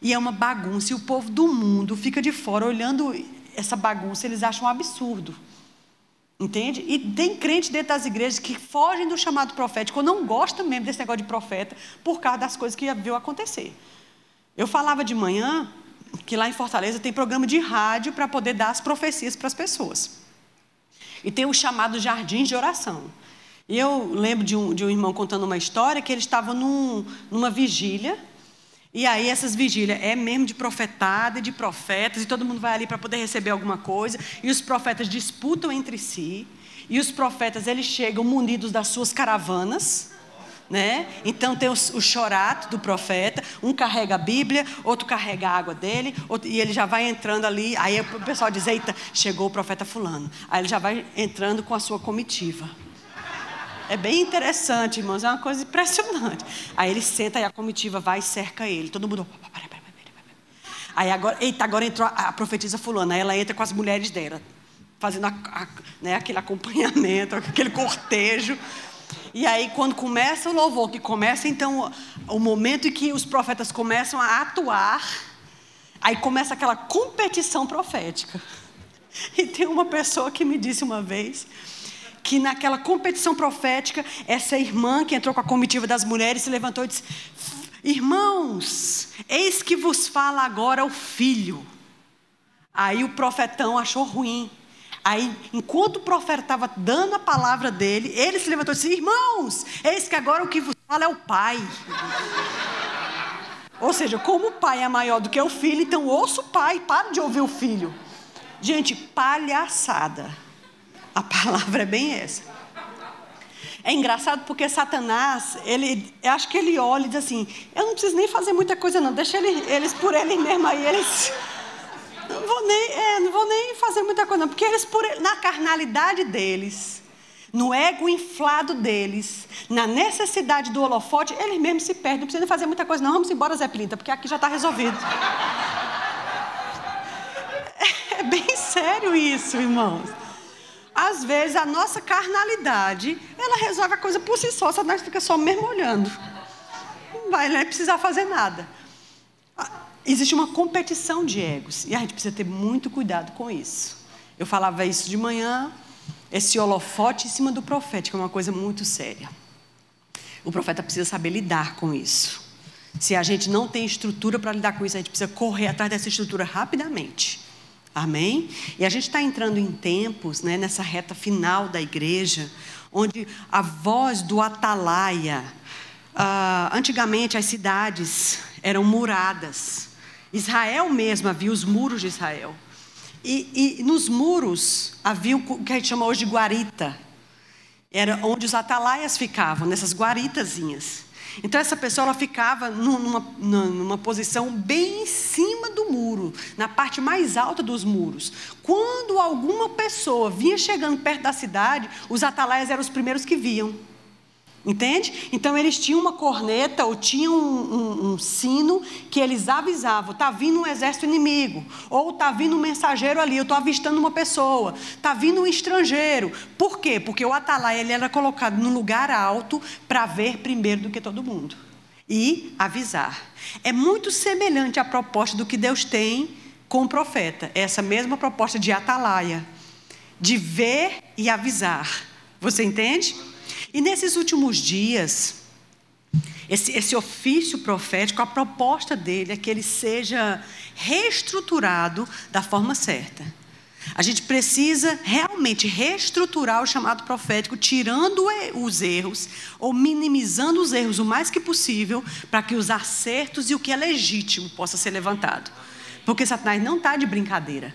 Speaker 1: E é uma bagunça, e o povo do mundo fica de fora olhando essa bagunça, eles acham um absurdo. Entende? E tem crente dentro das igrejas que fogem do chamado profético, ou não gostam mesmo desse negócio de profeta, por causa das coisas que viu acontecer. Eu falava de manhã que lá em Fortaleza tem programa de rádio para poder dar as profecias para as pessoas. E tem o chamado jardim de oração. E eu lembro de um, de um irmão contando uma história que ele estava num, numa vigília, e aí essas vigílias é mesmo de profetada de profetas, e todo mundo vai ali para poder receber alguma coisa, e os profetas disputam entre si, e os profetas eles chegam munidos das suas caravanas, né? Então tem o, o chorato do profeta, um carrega a Bíblia, outro carrega a água dele, outro, e ele já vai entrando ali, aí o pessoal diz, eita, chegou o profeta fulano. Aí ele já vai entrando com a sua comitiva. É bem interessante, irmãos, é uma coisa impressionante. Aí ele senta e a comitiva vai e cerca ele. Todo mundo. Aí agora, eita, agora entrou a, a profetisa fulana. Aí ela entra com as mulheres dela, fazendo a, a, né, aquele acompanhamento, aquele cortejo. E aí, quando começa o louvor, que começa então o momento em que os profetas começam a atuar, aí começa aquela competição profética. E tem uma pessoa que me disse uma vez que naquela competição profética, essa irmã que entrou com a comitiva das mulheres se levantou e disse: Irmãos, eis que vos fala agora o filho. Aí o profetão achou ruim. Aí, enquanto o profeta estava dando a palavra dele, ele se levantou e disse: Irmãos, eis que agora o que vos fala é o pai. Ou seja, como o pai é maior do que o filho, então ouça o pai, para de ouvir o filho. Gente, palhaçada. A palavra é bem essa. É engraçado porque Satanás, ele, acho que ele olha e diz assim: eu não preciso nem fazer muita coisa, não, deixa ele, eles por ele mesmo aí, eles. Não vou nem, é, não vou nem fazer muita coisa, não, porque eles, por, na carnalidade deles, no ego inflado deles, na necessidade do holofote, eles mesmos se perdem, não precisa fazer muita coisa, não. Vamos embora, Zé Plinta, porque aqui já está resolvido. É bem sério isso, irmãos. Às vezes a nossa carnalidade, ela resolve a coisa por si só, só nós fica só mesmo olhando. Não vai nem precisar fazer nada. Ah, existe uma competição de egos e a gente precisa ter muito cuidado com isso. Eu falava isso de manhã, esse holofote em cima do profeta, que é uma coisa muito séria. O profeta precisa saber lidar com isso. Se a gente não tem estrutura para lidar com isso, a gente precisa correr atrás dessa estrutura rapidamente. Amém? E a gente está entrando em tempos, né, nessa reta final da igreja, onde a voz do atalaia, Uh, antigamente as cidades eram muradas. Israel mesmo havia os muros de Israel. E, e nos muros havia o que a gente chama hoje de guarita. Era onde os atalaias ficavam, nessas guaritazinhas. Então essa pessoa ela ficava numa, numa posição bem em cima do muro, na parte mais alta dos muros. Quando alguma pessoa vinha chegando perto da cidade, os atalaias eram os primeiros que viam. Entende? Então eles tinham uma corneta ou tinham um, um, um sino que eles avisavam: está vindo um exército inimigo, ou está vindo um mensageiro ali, eu estou avistando uma pessoa, está vindo um estrangeiro. Por quê? Porque o atalaia ele era colocado num lugar alto para ver primeiro do que todo mundo e avisar. É muito semelhante à proposta do que Deus tem com o profeta, essa mesma proposta de atalaia, de ver e avisar. Você entende? E nesses últimos dias, esse, esse, ofício profético, a proposta dele é que ele seja reestruturado da forma certa. A gente precisa realmente reestruturar o chamado profético, tirando os erros ou minimizando os erros o mais que possível, para que os acertos e o que é legítimo possa ser levantado. Porque Satanás não está de brincadeira.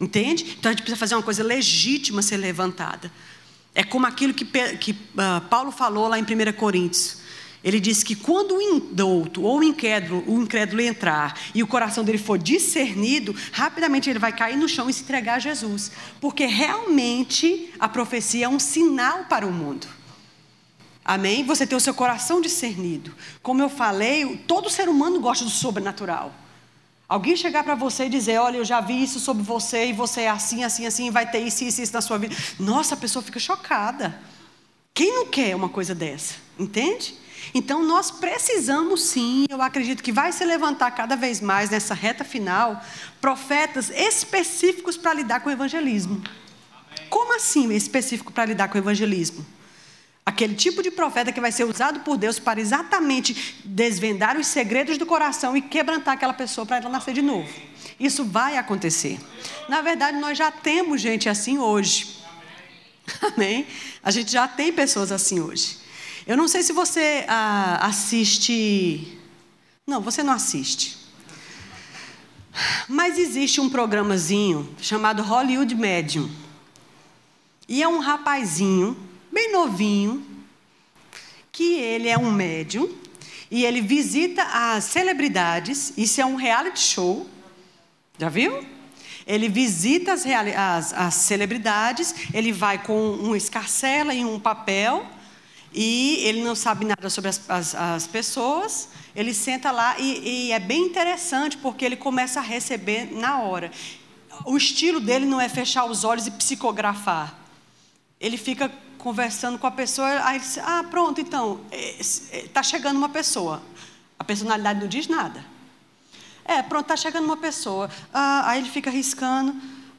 Speaker 1: Entende? Então a gente precisa fazer uma coisa legítima ser levantada. É como aquilo que, que uh, Paulo falou lá em 1 Coríntios. Ele disse que quando o indouto ou o incrédulo, o incrédulo entrar e o coração dele for discernido, rapidamente ele vai cair no chão e se entregar a Jesus. Porque realmente a profecia é um sinal para o mundo. Amém? Você tem o seu coração discernido. Como eu falei, todo ser humano gosta do sobrenatural. Alguém chegar para você e dizer: Olha, eu já vi isso sobre você e você é assim, assim, assim, vai ter isso, isso, isso na sua vida. Nossa, a pessoa fica chocada. Quem não quer uma coisa dessa? Entende? Então nós precisamos sim, eu acredito que vai se levantar cada vez mais nessa reta final, profetas específicos para lidar com o evangelismo. Como assim específico para lidar com o evangelismo? Aquele tipo de profeta que vai ser usado por Deus para exatamente desvendar os segredos do coração e quebrantar aquela pessoa para ela nascer de novo. Isso vai acontecer. Na verdade, nós já temos gente assim hoje. Amém? A gente já tem pessoas assim hoje. Eu não sei se você ah, assiste. Não, você não assiste. Mas existe um programazinho chamado Hollywood Medium. E é um rapazinho bem novinho, que ele é um médium e ele visita as celebridades. Isso é um reality show. Já viu? Ele visita as, as, as celebridades, ele vai com um escarcela e um papel, e ele não sabe nada sobre as, as, as pessoas. Ele senta lá e, e é bem interessante porque ele começa a receber na hora. O estilo dele não é fechar os olhos e psicografar. Ele fica conversando com a pessoa, aí diz, ah, pronto, então, está é, chegando uma pessoa. A personalidade não diz nada. É, pronto, está chegando uma pessoa. Ah, aí ele fica riscando.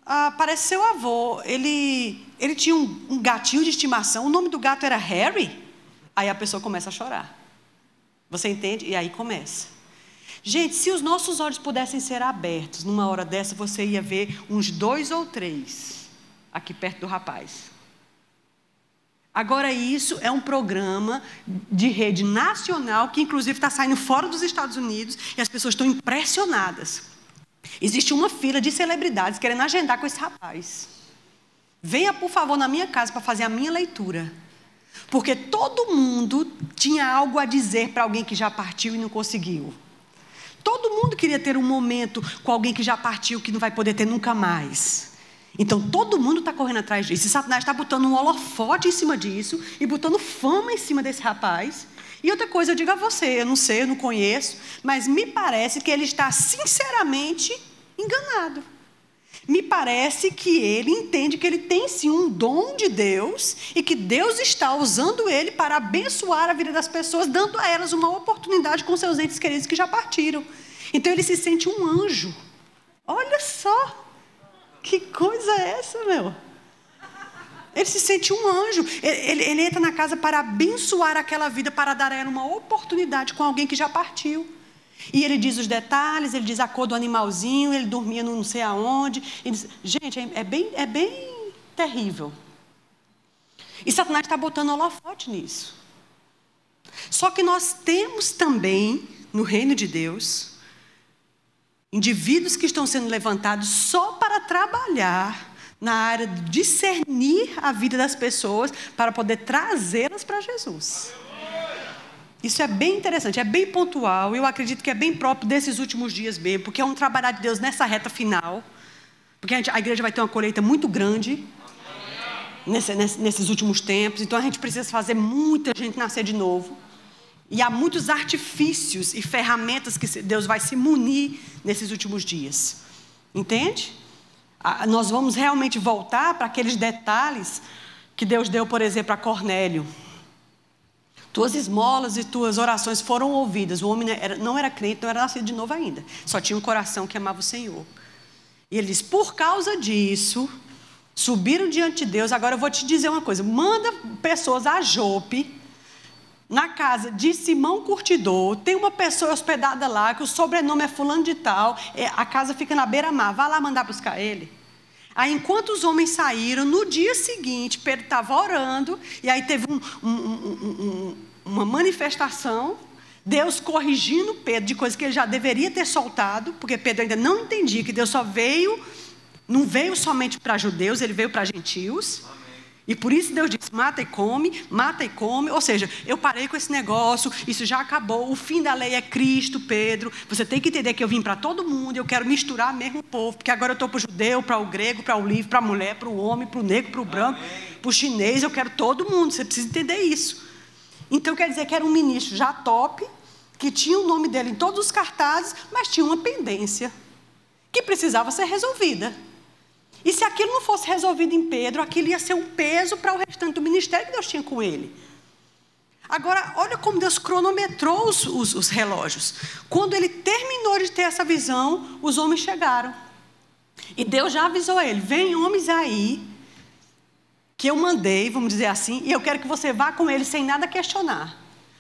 Speaker 1: Ah, parece seu avô. Ele, ele tinha um, um gatinho de estimação. O nome do gato era Harry. Aí a pessoa começa a chorar. Você entende? E aí começa. Gente, se os nossos olhos pudessem ser abertos numa hora dessa, você ia ver uns dois ou três aqui perto do rapaz. Agora, isso é um programa de rede nacional que, inclusive, está saindo fora dos Estados Unidos e as pessoas estão impressionadas. Existe uma fila de celebridades querendo agendar com esse rapaz. Venha, por favor, na minha casa para fazer a minha leitura. Porque todo mundo tinha algo a dizer para alguém que já partiu e não conseguiu. Todo mundo queria ter um momento com alguém que já partiu, que não vai poder ter nunca mais. Então todo mundo está correndo atrás disso. E Satanás está botando um holofote em cima disso e botando fama em cima desse rapaz. E outra coisa, eu digo a você, eu não sei, eu não conheço, mas me parece que ele está sinceramente enganado. Me parece que ele entende que ele tem sim um dom de Deus e que Deus está usando ele para abençoar a vida das pessoas, dando a elas uma oportunidade com seus entes queridos que já partiram. Então ele se sente um anjo. Olha só, que coisa é essa, meu? Ele se sente um anjo. Ele, ele, ele, entra na casa para abençoar aquela vida, para dar a ela uma oportunidade com alguém que já partiu. E ele diz os detalhes, ele diz a cor do animalzinho, ele dormia não sei aonde. Diz, gente, é, é, bem, é bem terrível. E Satanás está botando holofote nisso. Só que nós temos também, no reino de Deus, indivíduos que estão sendo levantados só para trabalhar na área de discernir a vida das pessoas para poder trazê-las para Jesus. Isso é bem interessante, é bem pontual, eu acredito que é bem próprio desses últimos dias mesmo, porque é um trabalhar de Deus nessa reta final, porque a, gente, a igreja vai ter uma colheita muito grande nesse, nesses últimos tempos, então a gente precisa fazer muita gente nascer de novo. E há muitos artifícios e ferramentas que Deus vai se munir nesses últimos dias. Entende? Nós vamos realmente voltar para aqueles detalhes que Deus deu, por exemplo, a Cornélio. Tuas esmolas e tuas orações foram ouvidas. O homem não era crente, não era nascido de novo ainda. Só tinha um coração que amava o Senhor. E ele diz: por causa disso, subiram diante de Deus. Agora eu vou te dizer uma coisa: manda pessoas a Jope, na casa de Simão Curtidor. Tem uma pessoa hospedada lá, que o sobrenome é Fulano de Tal. É, a casa fica na beira-mar. Vá lá mandar buscar ele. Aí, enquanto os homens saíram, no dia seguinte, Pedro estava orando, e aí teve um, um, um, uma manifestação, Deus corrigindo Pedro de coisas que ele já deveria ter soltado, porque Pedro ainda não entendia que Deus só veio, não veio somente para judeus, ele veio para gentios. E por isso Deus disse: mata e come, mata e come. Ou seja, eu parei com esse negócio, isso já acabou. O fim da lei é Cristo, Pedro. Você tem que entender que eu vim para todo mundo, eu quero misturar mesmo o povo, porque agora eu estou para o judeu, para o grego, para o livre, para a mulher, para o homem, para o negro, para o branco, para o chinês, eu quero todo mundo. Você precisa entender isso. Então quer dizer que era um ministro já top, que tinha o nome dele em todos os cartazes, mas tinha uma pendência que precisava ser resolvida. E se aquilo não fosse resolvido em Pedro, aquilo ia ser um peso para o restante do ministério que Deus tinha com ele. Agora, olha como Deus cronometrou os, os, os, relógios. Quando ele terminou de ter essa visão, os homens chegaram. E Deus já avisou ele: vem homens aí, que eu mandei, vamos dizer assim, e eu quero que você vá com eles sem nada questionar.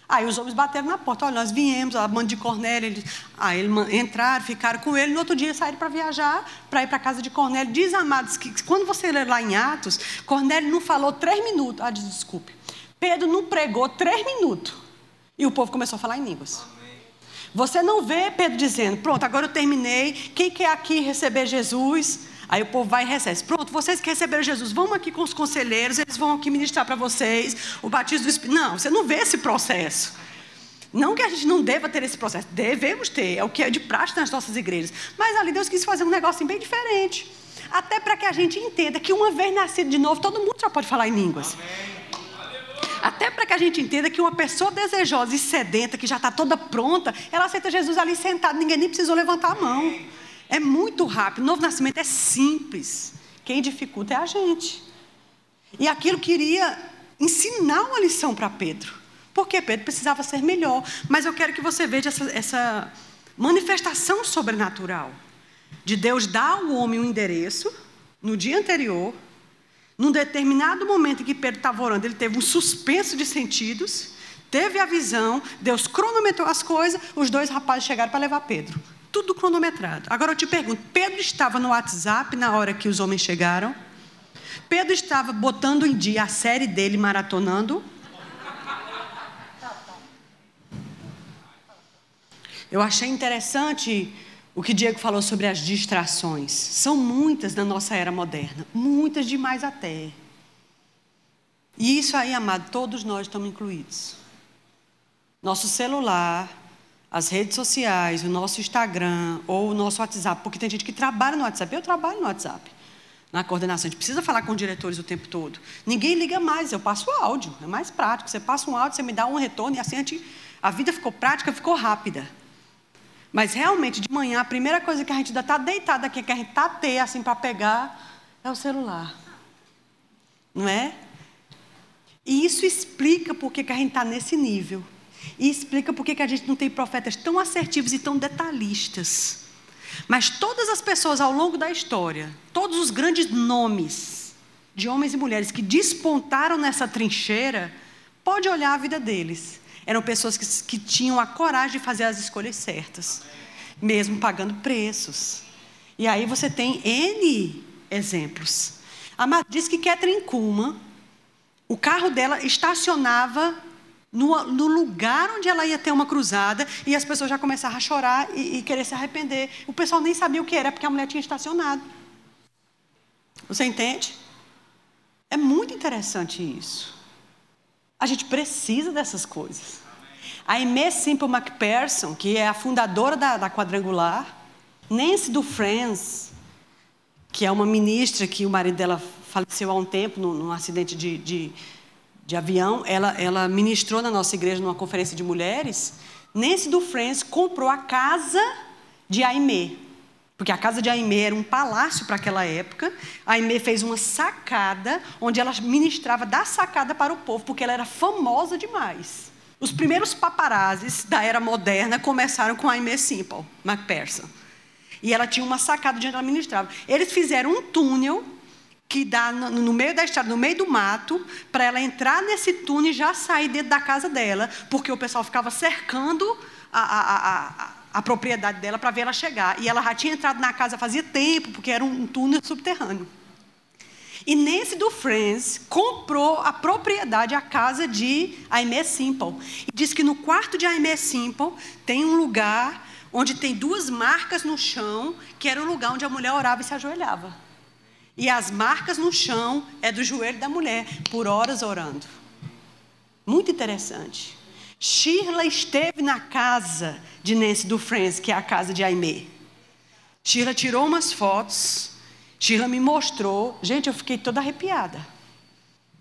Speaker 1: Aí os homens bateram na porta, olha, nós viemos, a banda de Cornélio, eles, aí eles entraram, ficaram com ele, no outro dia saíram para viajar, para ir para a casa de Cornélio. Diz, amados, que quando você lê lá em Atos, Cornélio não falou três minutos, ah, desculpe, Pedro não pregou três minutos, e o povo começou a falar em línguas. Você não vê Pedro dizendo, pronto, agora eu terminei, quem quer aqui receber Jesus? Aí o povo vai e recebe. Pronto, vocês que receberam Jesus, vão aqui com os conselheiros, eles vão aqui ministrar para vocês o batismo do Espírito. Não, você não vê esse processo. Não que a gente não deva ter esse processo, devemos ter, é o que é de prática nas nossas igrejas. Mas ali Deus quis fazer um negócio bem diferente. Até para que a gente entenda que uma vez nascido de novo, todo mundo já pode falar em línguas. Até para que a gente entenda que uma pessoa desejosa e sedenta, que já está toda pronta, ela aceita Jesus ali sentado, ninguém nem precisou levantar a mão. É muito rápido. O novo nascimento é simples. Quem dificulta é a gente. E aquilo queria ensinar uma lição para Pedro. Porque Pedro precisava ser melhor. Mas eu quero que você veja essa, essa manifestação sobrenatural. De Deus dar ao homem um endereço no dia anterior. Num determinado momento em que Pedro estava orando, ele teve um suspenso de sentidos. Teve a visão, Deus cronometrou as coisas, os dois rapazes chegaram para levar Pedro. Tudo cronometrado. Agora eu te pergunto: Pedro estava no WhatsApp na hora que os homens chegaram? Pedro estava botando em dia a série dele maratonando? Eu achei interessante o que Diego falou sobre as distrações. São muitas na nossa era moderna, muitas demais até. E isso aí, amado, todos nós estamos incluídos. Nosso celular, as redes sociais, o nosso Instagram ou o nosso WhatsApp, porque tem gente que trabalha no WhatsApp. Eu trabalho no WhatsApp. Na coordenação, a gente precisa falar com diretores o tempo todo. Ninguém liga mais, eu passo áudio, é mais prático. Você passa um áudio, você me dá um retorno e assim a, gente, a vida ficou prática, ficou rápida. Mas realmente, de manhã, a primeira coisa que a gente ainda está deitada aqui, que a gente está ter assim para pegar, é o celular. Não é? E isso explica por que a gente está nesse nível. E explica por que a gente não tem profetas tão assertivos e tão detalhistas. Mas todas as pessoas ao longo da história, todos os grandes nomes de homens e mulheres que despontaram nessa trincheira, pode olhar a vida deles. Eram pessoas que, que tinham a coragem de fazer as escolhas certas, mesmo pagando preços. E aí você tem N exemplos. A Má diz que Catherine Kuhlman, o carro dela estacionava no, no, lugar onde ela ia ter uma cruzada, e as pessoas já começaram a chorar e, e, querer se arrepender. O pessoal nem sabia o que era, porque a mulher tinha estacionado. Você entende? É muito interessante isso. A gente precisa dessas coisas. A Aimee Simple McPherson, que é a fundadora da, da Quadrangular, Nancy do Friends, que é uma ministra que o marido dela faleceu há um tempo num, num acidente de, de de avião, ela, ela ministrou na nossa igreja numa conferência de mulheres. Nancy Friends comprou a casa de Aimee. Porque a casa de Aimee era um palácio para aquela época. A Aimee fez uma sacada, onde ela ministrava da sacada para o povo, porque ela era famosa demais. Os primeiros paparazes da era moderna começaram com Aimee Simple, MacPherson. E ela tinha uma sacada onde ela ministrava. Eles fizeram um túnel que dá no, no, meio da estrada, no meio do mato, para ela entrar nesse túnel e já sair dentro da casa dela, porque o pessoal ficava cercando a, a, a, a propriedade dela para ver ela chegar. E ela já tinha entrado na casa fazia tempo, porque era um, um túnel subterrâneo. E nesse do Friends, comprou a propriedade, a casa de Aimee Simple. E diz que no quarto de Aimee Simple tem um lugar onde tem duas marcas no chão, que era o lugar onde a mulher orava e se ajoelhava. E as marcas no chão é do joelho da mulher, por horas orando. Muito interessante. Shirley esteve na casa de Nancy Friends, que é a casa de Aimee. Shirley tirou umas fotos. Shirley me mostrou. Gente, eu fiquei toda arrepiada.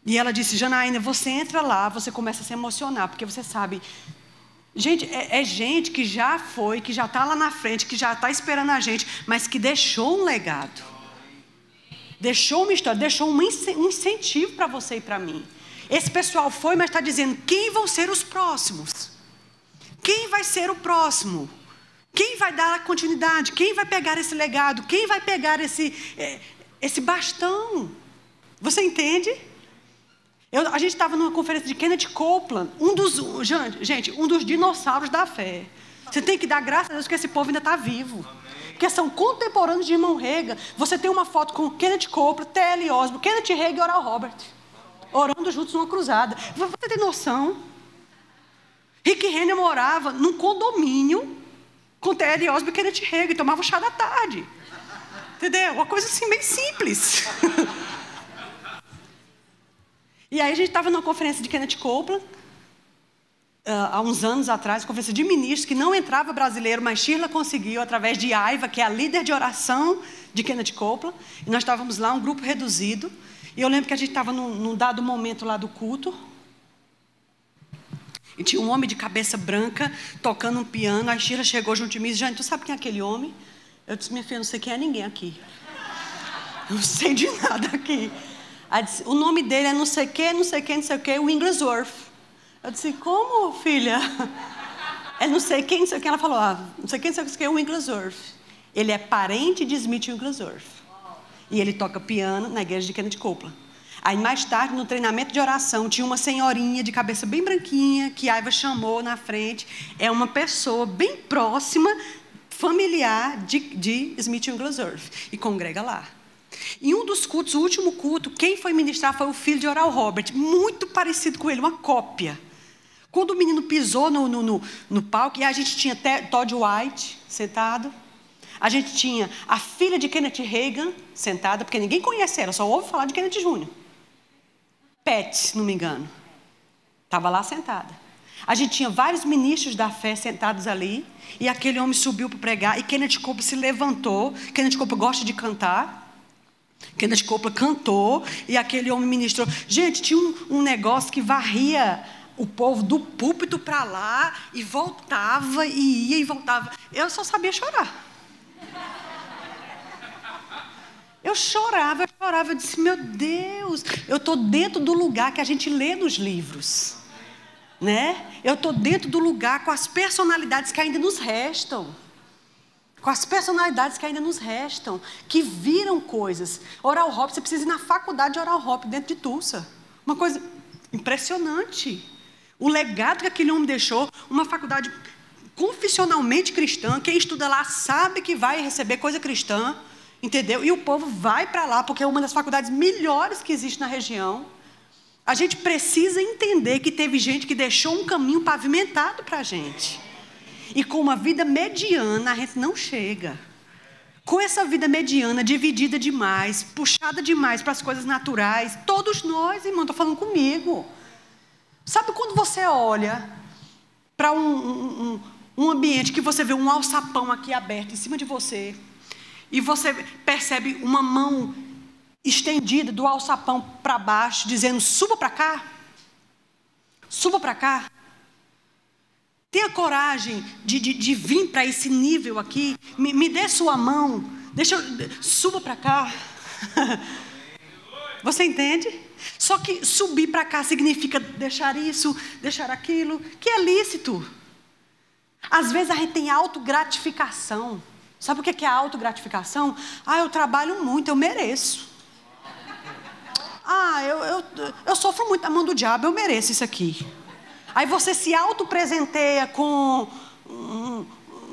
Speaker 1: E ela disse: Janaína, você entra lá, você começa a se emocionar, porque você sabe. Gente, é, é gente que já foi, que já está lá na frente, que já está esperando a gente, mas que deixou um legado. Deixou uma história, deixou um incentivo para você e para mim. Esse pessoal foi, mas está dizendo quem vão ser os próximos. Quem vai ser o próximo? Quem vai dar a continuidade? Quem vai pegar esse legado? Quem vai pegar esse, é, esse bastão? Você entende? Eu, a gente estava numa conferência de Kenneth Copeland, um dos, gente, um dos dinossauros da fé. Você tem que dar graças a Deus que esse povo ainda está vivo que são contemporâneos de irmão Rega. Você tem uma foto com Kenneth Copeland, T.L. Osborne, Kenneth Rega e Oral Robert, orando juntos numa cruzada. Você tem noção? Rick Renner morava num condomínio com T.L. Osborne e Kenneth Rega e tomava chá da tarde. Entendeu? Uma coisa assim bem simples. e aí a gente estava numa conferência de Kenneth Copeland, há uns anos atrás, conferência de ministros, que não entrava brasileiro, mas Shirla conseguiu, através de Aiva, que é a líder de oração de Kenneth Copeland. E nós estávamos lá, um grupo reduzido. E eu lembro que a gente estava num, num dado momento lá do culto. E tinha um homem de cabeça branca tocando um piano. A Shirla chegou junto de mim e disse: Jane, tu sabe quem é aquele homem? Eu disse: Minha filha, não sei quem é ninguém aqui. Não sei de nada aqui. Disse, o nome dele é não sei quem, não sei quem, não sei o que, Wigglesworth. Eu disse, como, filha? É não sei quem, não sei quem. Ela falou, ah, não sei quem, não sei quem, é o Wigglesworth. Ele é parente de Smith Wigglesworth. E ele toca piano na igreja de Kennedy Copeland. Aí mais tarde, no treinamento de oração, tinha uma senhorinha de cabeça bem branquinha, que a Aiva chamou na frente. É uma pessoa bem próxima, familiar de, de Smith Wigglesworth. E congrega lá. Em um dos cultos, o último culto, quem foi ministrar foi o filho de Oral Robert, muito parecido com ele, uma cópia. Quando o menino pisou no, no, no, no palco, e a gente tinha Todd White sentado, a gente tinha a filha de Kenneth Reagan sentada, porque ninguém conhece ela, só ouve falar de Kenneth Jr. Pat, se não me engano, estava lá sentada. A gente tinha vários ministros da fé sentados ali, e aquele homem subiu para pregar, e Kenneth Copeland se levantou. Kenneth Copeland gosta de cantar. Kenneth Copeland cantou, e aquele homem ministrou. Gente, tinha um, um negócio que varria o povo do púlpito para lá e voltava e ia e voltava. Eu só sabia chorar. Eu chorava, eu chorava, eu disse: Meu Deus, eu estou dentro do lugar que a gente lê nos livros, né? Eu estou dentro do lugar com as personalidades que ainda nos restam, com as personalidades que ainda nos restam, que viram coisas. Oral Hop, você precisa ir na faculdade de Oral Hop dentro de Tulsa, uma coisa impressionante. O legado que aquele homem deixou, uma faculdade confessionalmente cristã, quem estuda lá sabe que vai receber coisa cristã, entendeu? E o povo vai para lá, porque é uma das faculdades melhores que existe na região. A gente precisa entender que teve gente que deixou um caminho pavimentado para a gente. E com uma vida mediana, a gente não chega. Com essa vida mediana, dividida demais, puxada demais para as coisas naturais, todos nós, irmão, estou falando comigo. Sabe quando você olha para um, um, um ambiente que você vê um alçapão aqui aberto em cima de você, e você percebe uma mão estendida do alçapão para baixo, dizendo: suba para cá, suba para cá. Tenha coragem de, de, de vir para esse nível aqui. Me, me dê sua mão. Deixa suba para cá. Você entende? Só que subir para cá significa deixar isso, deixar aquilo, que é lícito. Às vezes a gente tem autogratificação. Sabe o que é autogratificação? Ah, eu trabalho muito, eu mereço. Ah, eu, eu, eu sofro muito a mão do diabo, eu mereço isso aqui. Aí você se autopresenteia com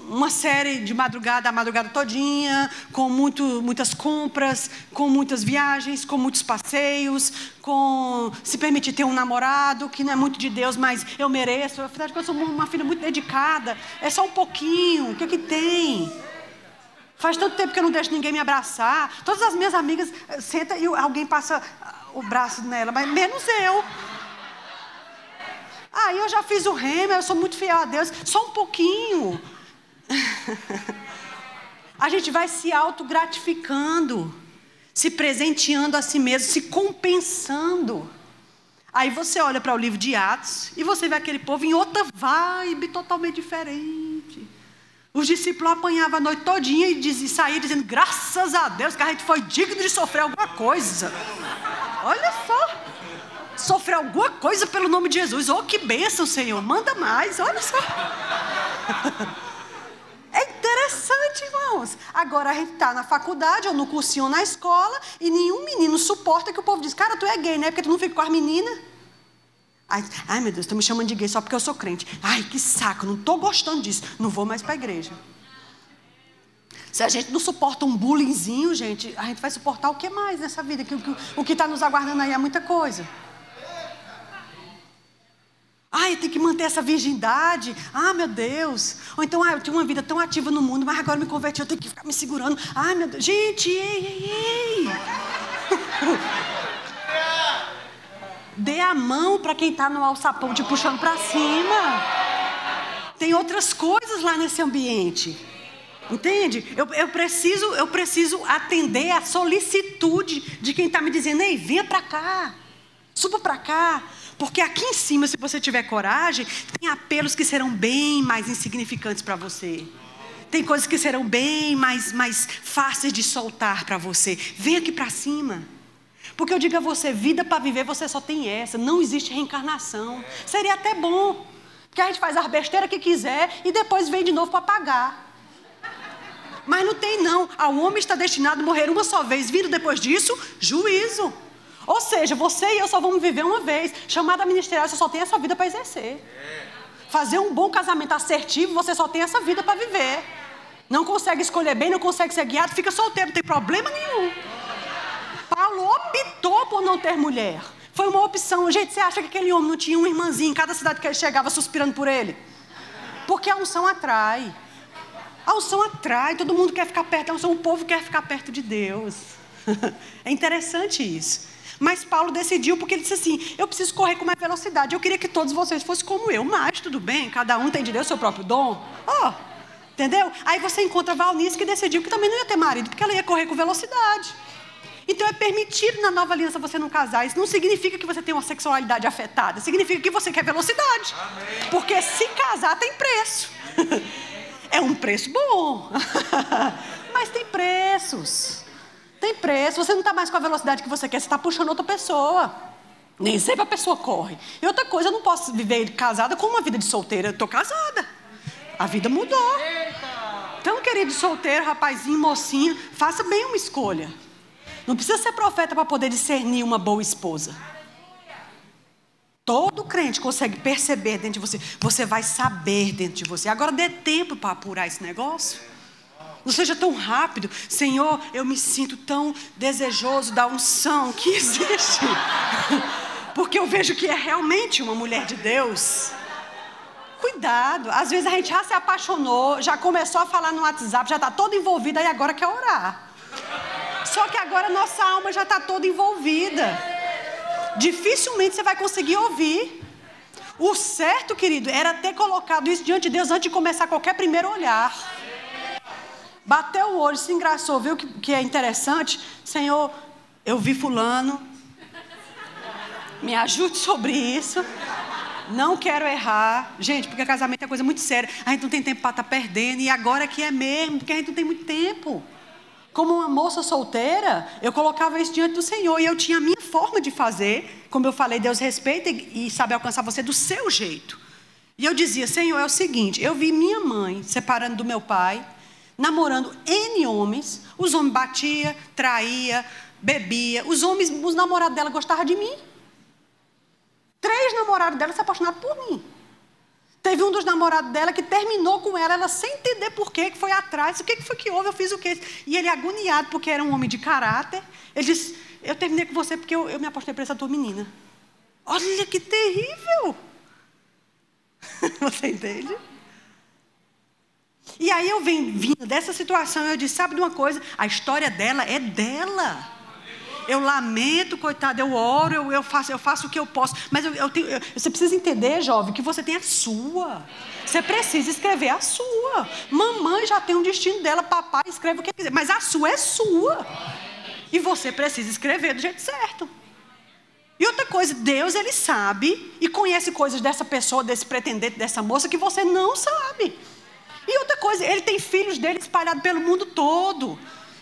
Speaker 1: uma série de madrugada, a madrugada todinha, com muito, muitas compras, com muitas viagens, com muitos passeios, com se permitir ter um namorado que não é muito de Deus, mas eu mereço. Afinal de contas, eu sou uma filha muito dedicada. É só um pouquinho. O que, é que tem? Faz tanto tempo que eu não deixo ninguém me abraçar. Todas as minhas amigas eh, sentam e alguém passa o braço nela, mas menos eu. Ah, eu já fiz o remo, eu sou muito fiel a Deus. Só um pouquinho. a gente vai se autogratificando, se presenteando a si mesmo, se compensando. Aí você olha para o livro de Atos e você vê aquele povo em outra vibe totalmente diferente. Os discípulos apanhavam a noite todinha e, saíam dizendo, graças a Deus que a gente foi digno de sofrer alguma coisa. Olha só. Sofrer alguma coisa pelo nome de Jesus. Oh, que bênção, Senhor. Manda mais, olha só. É interessante, irmãos. Agora a gente está na faculdade ou no cursinho ou na escola e nenhum menino suporta que o povo diz, cara, tu é gay, né? Porque tu não fica com as meninas. Ai, ai, meu Deus, estão me chamando de gay só porque eu sou crente. Ai, que saco, não estou gostando disso. Não vou mais para a igreja. Se a gente não suporta um bullyingzinho, gente, a gente vai suportar o que mais nessa vida? Que, o que está nos aguardando aí é muita coisa. Ai, tem que manter essa virgindade. Ah, meu Deus. Ou então, ah, eu tinha uma vida tão ativa no mundo, mas agora me converti, eu tenho que ficar me segurando. Ai, meu Deus. Gente, ei, ei, ei. Dê a mão para quem está no alçapão te puxando para cima. Tem outras coisas lá nesse ambiente. Entende? Eu, eu, preciso, eu preciso atender a solicitude de quem está me dizendo, ei, venha para cá. Suba para cá. Porque aqui em cima, se você tiver coragem, tem apelos que serão bem mais insignificantes para você. Tem coisas que serão bem mais, mais fáceis de soltar para você. Vem aqui para cima. Porque eu digo a você, vida para viver você só tem essa. Não existe reencarnação. Seria até bom. Porque a gente faz a besteira que quiser e depois vem de novo para pagar. Mas não tem não. O homem está destinado a morrer uma só vez. Vindo depois disso, juízo. Ou seja, você e eu só vamos viver uma vez. Chamada ministerial, você só tem essa vida para exercer. Fazer um bom casamento assertivo, você só tem essa vida para viver. Não consegue escolher bem, não consegue ser guiado, fica solteiro, não tem problema nenhum. Paulo optou por não ter mulher. Foi uma opção. Gente, você acha que aquele homem não tinha um irmãzinho em cada cidade que ele chegava suspirando por ele? Porque a unção atrai. A unção atrai, todo mundo quer ficar perto da unção, o povo quer ficar perto de Deus. É interessante isso. Mas Paulo decidiu porque ele disse assim: eu preciso correr com mais velocidade. Eu queria que todos vocês fossem como eu, mas tudo bem, cada um tem de Deus seu próprio dom. Ó, oh, entendeu? Aí você encontra a Valnice que decidiu que também não ia ter marido, porque ela ia correr com velocidade. Então é permitido na nova aliança você não casar. Isso não significa que você tem uma sexualidade afetada, significa que você quer velocidade. Amém. Porque se casar tem preço. é um preço bom. Mas tem preços. Tem preço. Você não está mais com a velocidade que você quer, você está puxando outra pessoa. Nem sempre a pessoa corre. E outra coisa, eu não posso viver casada com uma vida de solteira. Eu estou casada. A vida mudou. Então, querido solteiro, rapazinho, mocinho, faça bem uma escolha. Não precisa ser profeta para poder discernir uma boa esposa. Todo crente consegue perceber dentro de você. Você vai saber dentro de você. Agora dê tempo para apurar esse negócio. Não seja tão rápido. Senhor, eu me sinto tão desejoso da unção que existe. porque eu vejo que é realmente uma mulher de Deus. Cuidado, às vezes a gente já se apaixonou, já começou a falar no WhatsApp, já está toda envolvida e agora quer orar. Só que agora nossa alma já está toda envolvida. Dificilmente você vai conseguir ouvir. O certo, querido, era ter colocado isso diante de Deus antes de começar qualquer primeiro olhar. Bateu o olho, se engraçou, viu que, que é interessante? Senhor, eu vi Fulano, me ajude sobre isso. Não quero errar. Gente, porque casamento é coisa muito séria. A gente não tem tempo para estar tá perdendo. E agora que é mesmo, porque a gente não tem muito tempo. Como uma moça solteira, eu colocava isso diante do Senhor. E eu tinha a minha forma de fazer. Como eu falei, Deus respeita e sabe alcançar você do seu jeito. E eu dizia, Senhor, é o seguinte: eu vi minha mãe separando do meu pai, namorando N homens. Os homens batia, traía, bebia. Os homens, os namorados dela gostavam de mim. Três namorados dela se apaixonaram por mim. Teve um dos namorados dela que terminou com ela, ela sem entender por quê, que foi atrás, o que foi que houve, eu fiz o quê. E ele agoniado, porque era um homem de caráter, ele disse, eu terminei com você porque eu, eu me apaixonei por essa tua menina. Olha que terrível! Você entende? E aí eu vim vindo dessa situação, eu disse, sabe de uma coisa? A história dela é dela eu lamento, coitado, eu oro, eu, eu, faço, eu faço o que eu posso. Mas eu, eu tenho, eu, você precisa entender, jovem, que você tem a sua. Você precisa escrever a sua. Mamãe já tem um destino dela, papai escreve o que quiser. Mas a sua é sua. E você precisa escrever do jeito certo. E outra coisa, Deus ele sabe e conhece coisas dessa pessoa, desse pretendente, dessa moça que você não sabe. E outra coisa, ele tem filhos dele espalhados pelo mundo todo.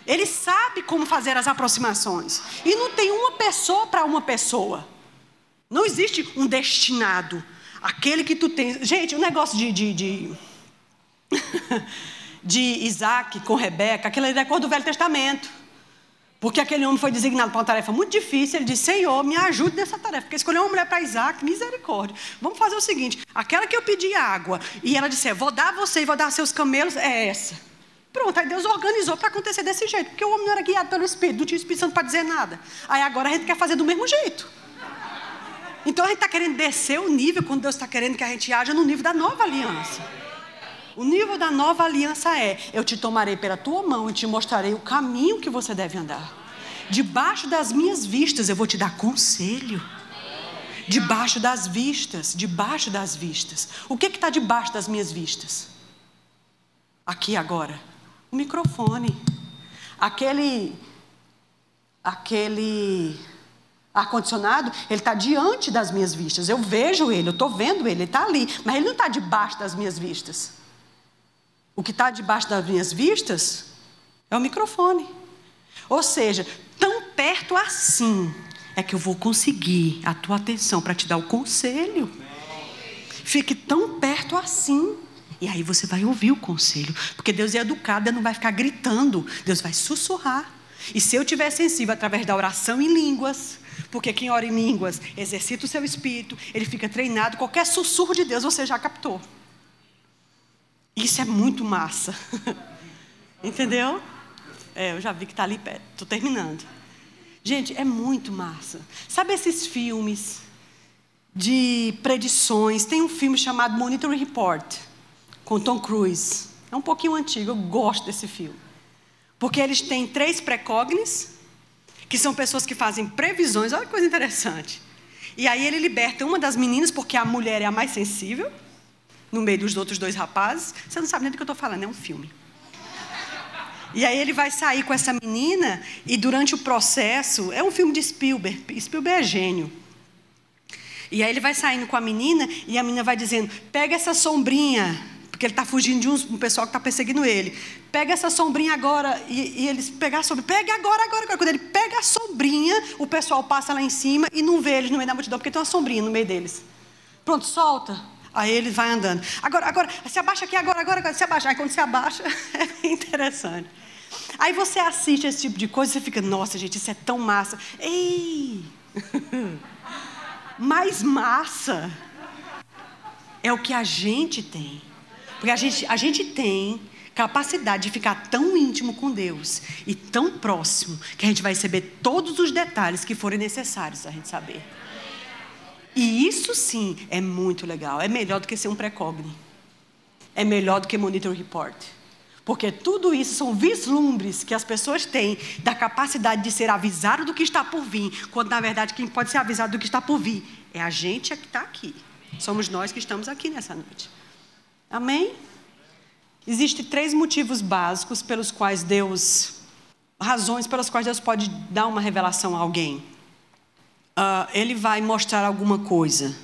Speaker 1: Ele sabe como fazer as aproximações. E não tem uma pessoa para uma pessoa. Não existe um destinado. Aquele que tu tens. Gente, o negócio de. de, de, de Isaac com Rebeca, aquilo é cor do Velho Testamento. Porque aquele homem foi designado para uma tarefa muito difícil. Ele disse: Senhor, me ajude nessa tarefa. Porque escolheu uma mulher para Isaac, misericórdia. Vamos fazer o seguinte: aquela que eu pedi água, e ela disse: Vou dar a você e vou dar a seus camelos, é essa. Pronto, aí Deus organizou para acontecer desse jeito, porque o homem não era guiado pelo Espírito, não tinha Espírito Santo para dizer nada. Aí agora a gente quer fazer do mesmo jeito. Então a gente está querendo descer o nível quando Deus está querendo que a gente haja no nível da nova aliança. O nível da nova aliança é: eu te tomarei pela tua mão e te mostrarei o caminho que você deve andar. Debaixo das minhas vistas eu vou te dar conselho. Debaixo das vistas, debaixo das vistas. O que está debaixo das minhas vistas? Aqui agora o microfone. Aquele aquele ar-condicionado, ele está diante das minhas vistas. Eu vejo ele, eu estou vendo ele, ele está ali, mas ele não está debaixo das minhas vistas. O que está debaixo das minhas vistas é o microfone. Ou seja, tão perto assim é que eu vou conseguir a tua atenção para te dar o conselho. Fique tão perto assim. E aí você vai ouvir o conselho. Porque Deus é educado, Deus não vai ficar gritando, Deus vai sussurrar. E se eu tiver sensível através da oração em línguas, porque quem ora em línguas exercita o seu espírito, ele fica treinado, qualquer sussurro de Deus você já captou. Isso é muito massa. Entendeu? É, eu já vi que está ali perto. Estou terminando. Gente, é muito massa. Sabe esses filmes de predições? Tem um filme chamado Monitoring Report com Tom Cruise. É um pouquinho antigo, eu gosto desse filme. Porque eles têm três precognes, que são pessoas que fazem previsões, olha que coisa interessante. E aí ele liberta uma das meninas, porque a mulher é a mais sensível, no meio dos outros dois rapazes. Você não sabe nem do que eu estou falando, é um filme. E aí ele vai sair com essa menina, e durante o processo, é um filme de Spielberg, Spielberg é gênio. E aí ele vai saindo com a menina, e a menina vai dizendo: pega essa sombrinha porque ele está fugindo de um, um pessoal que está perseguindo ele. Pega essa sombrinha agora, e, e eles pegar a sombrinha, pega agora, agora, agora. Quando ele pega a sombrinha, o pessoal passa lá em cima e não vê eles no meio da multidão, porque tem uma sombrinha no meio deles. Pronto, solta. Aí ele vai andando. Agora, agora, se abaixa aqui, agora, agora, agora se abaixa. Aí quando se abaixa, é interessante. Aí você assiste esse tipo de coisa e você fica, nossa, gente, isso é tão massa. Ei! Mais massa é o que a gente tem. Porque a gente, a gente tem capacidade de ficar tão íntimo com Deus e tão próximo que a gente vai receber todos os detalhes que forem necessários a gente saber. E isso sim é muito legal. É melhor do que ser um pré-cogne. É melhor do que monitor report. Porque tudo isso são vislumbres que as pessoas têm da capacidade de ser avisado do que está por vir, quando na verdade quem pode ser avisado do que está por vir é a gente que está aqui. Somos nós que estamos aqui nessa noite. Amém? Existem três motivos básicos pelos quais Deus, razões pelas quais Deus pode dar uma revelação a alguém. Uh, ele vai mostrar alguma coisa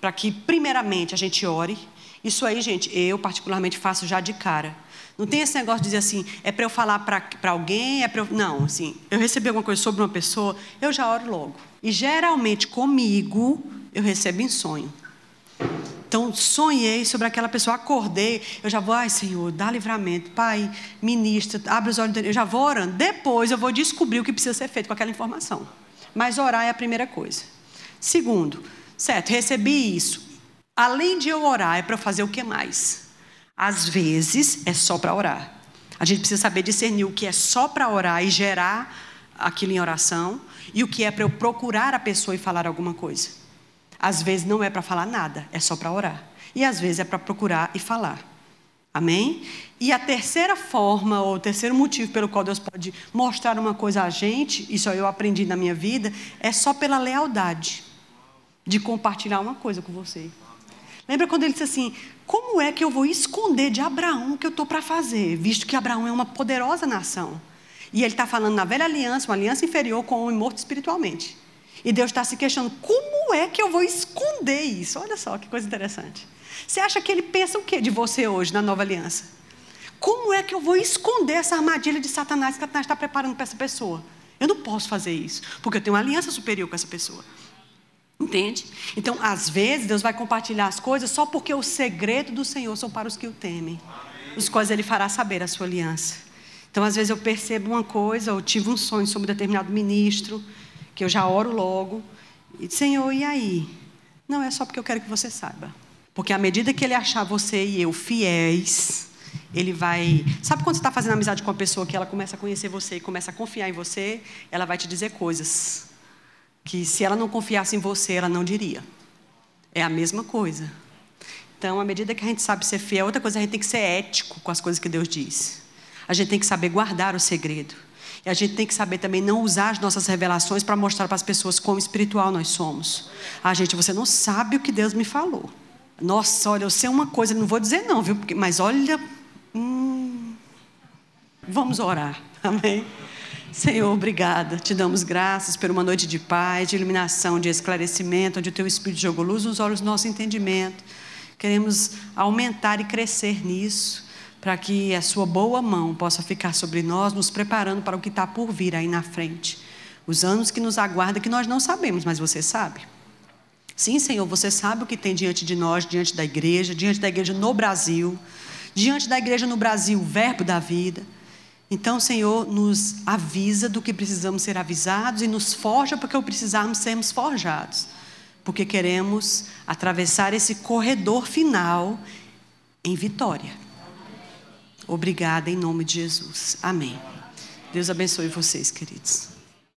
Speaker 1: para que, primeiramente, a gente ore. Isso aí, gente, eu particularmente faço já de cara. Não tem esse negócio de dizer assim, é para eu falar para alguém, é para eu... Não, assim, eu recebi alguma coisa sobre uma pessoa, eu já oro logo. E geralmente comigo, eu recebo em sonho. Então, sonhei sobre aquela pessoa, acordei, eu já vou, ai Senhor, dá livramento, Pai, ministra, abre os olhos, eu já vou orando. Depois eu vou descobrir o que precisa ser feito com aquela informação. Mas orar é a primeira coisa. Segundo, certo, recebi isso. Além de eu orar, é para fazer o que mais? Às vezes é só para orar. A gente precisa saber discernir o que é só para orar e gerar aquilo em oração e o que é para eu procurar a pessoa e falar alguma coisa. Às vezes não é para falar nada, é só para orar. E às vezes é para procurar e falar. Amém? E a terceira forma, ou o terceiro motivo pelo qual Deus pode mostrar uma coisa a gente, isso eu aprendi na minha vida, é só pela lealdade de compartilhar uma coisa com você. Lembra quando ele disse assim: Como é que eu vou esconder de Abraão o que eu estou para fazer, visto que Abraão é uma poderosa nação? E ele está falando na velha aliança, uma aliança inferior com o homem morto espiritualmente. E Deus está se questionando: como é que eu vou esconder isso? Olha só que coisa interessante. Você acha que ele pensa o que de você hoje na nova aliança? Como é que eu vou esconder essa armadilha de Satanás que Satanás está preparando para essa pessoa? Eu não posso fazer isso, porque eu tenho uma aliança superior com essa pessoa. Entende? Então, às vezes, Deus vai compartilhar as coisas só porque o segredo do Senhor são para os que o temem, os quais Ele fará saber a sua aliança. Então, às vezes, eu percebo uma coisa, ou tive um sonho sobre um determinado ministro, que eu já oro logo. E Senhor, e aí? Não, é só porque eu quero que você saiba. Porque à medida que ele achar você e eu fiéis, ele vai. Sabe quando você está fazendo amizade com uma pessoa que ela começa a conhecer você e começa a confiar em você? Ela vai te dizer coisas que se ela não confiasse em você, ela não diria. É a mesma coisa. Então, à medida que a gente sabe ser fiel, outra coisa, a gente tem que ser ético com as coisas que Deus diz. A gente tem que saber guardar o segredo. E a gente tem que saber também não usar as nossas revelações para mostrar para as pessoas quão espiritual nós somos. Ah, gente, você não sabe o que Deus me falou. Nossa, olha, eu sei uma coisa, não vou dizer não, viu? Mas olha, hum, vamos orar, amém? Senhor, obrigada. Te damos graças por uma noite de paz, de iluminação, de esclarecimento, onde o Teu Espírito jogou luz nos olhos do nosso entendimento. Queremos aumentar e crescer nisso para que a sua boa mão possa ficar sobre nós, nos preparando para o que está por vir aí na frente. Os anos que nos aguardam, que nós não sabemos, mas você sabe. Sim, Senhor, você sabe o que tem diante de nós, diante da igreja, diante da igreja no Brasil, diante da igreja no Brasil, o verbo da vida. Então, Senhor, nos avisa do que precisamos ser avisados e nos forja porque o precisarmos sermos forjados. Porque queremos atravessar esse corredor final em vitória. Obrigada em nome de Jesus. Amém. Deus abençoe vocês, queridos.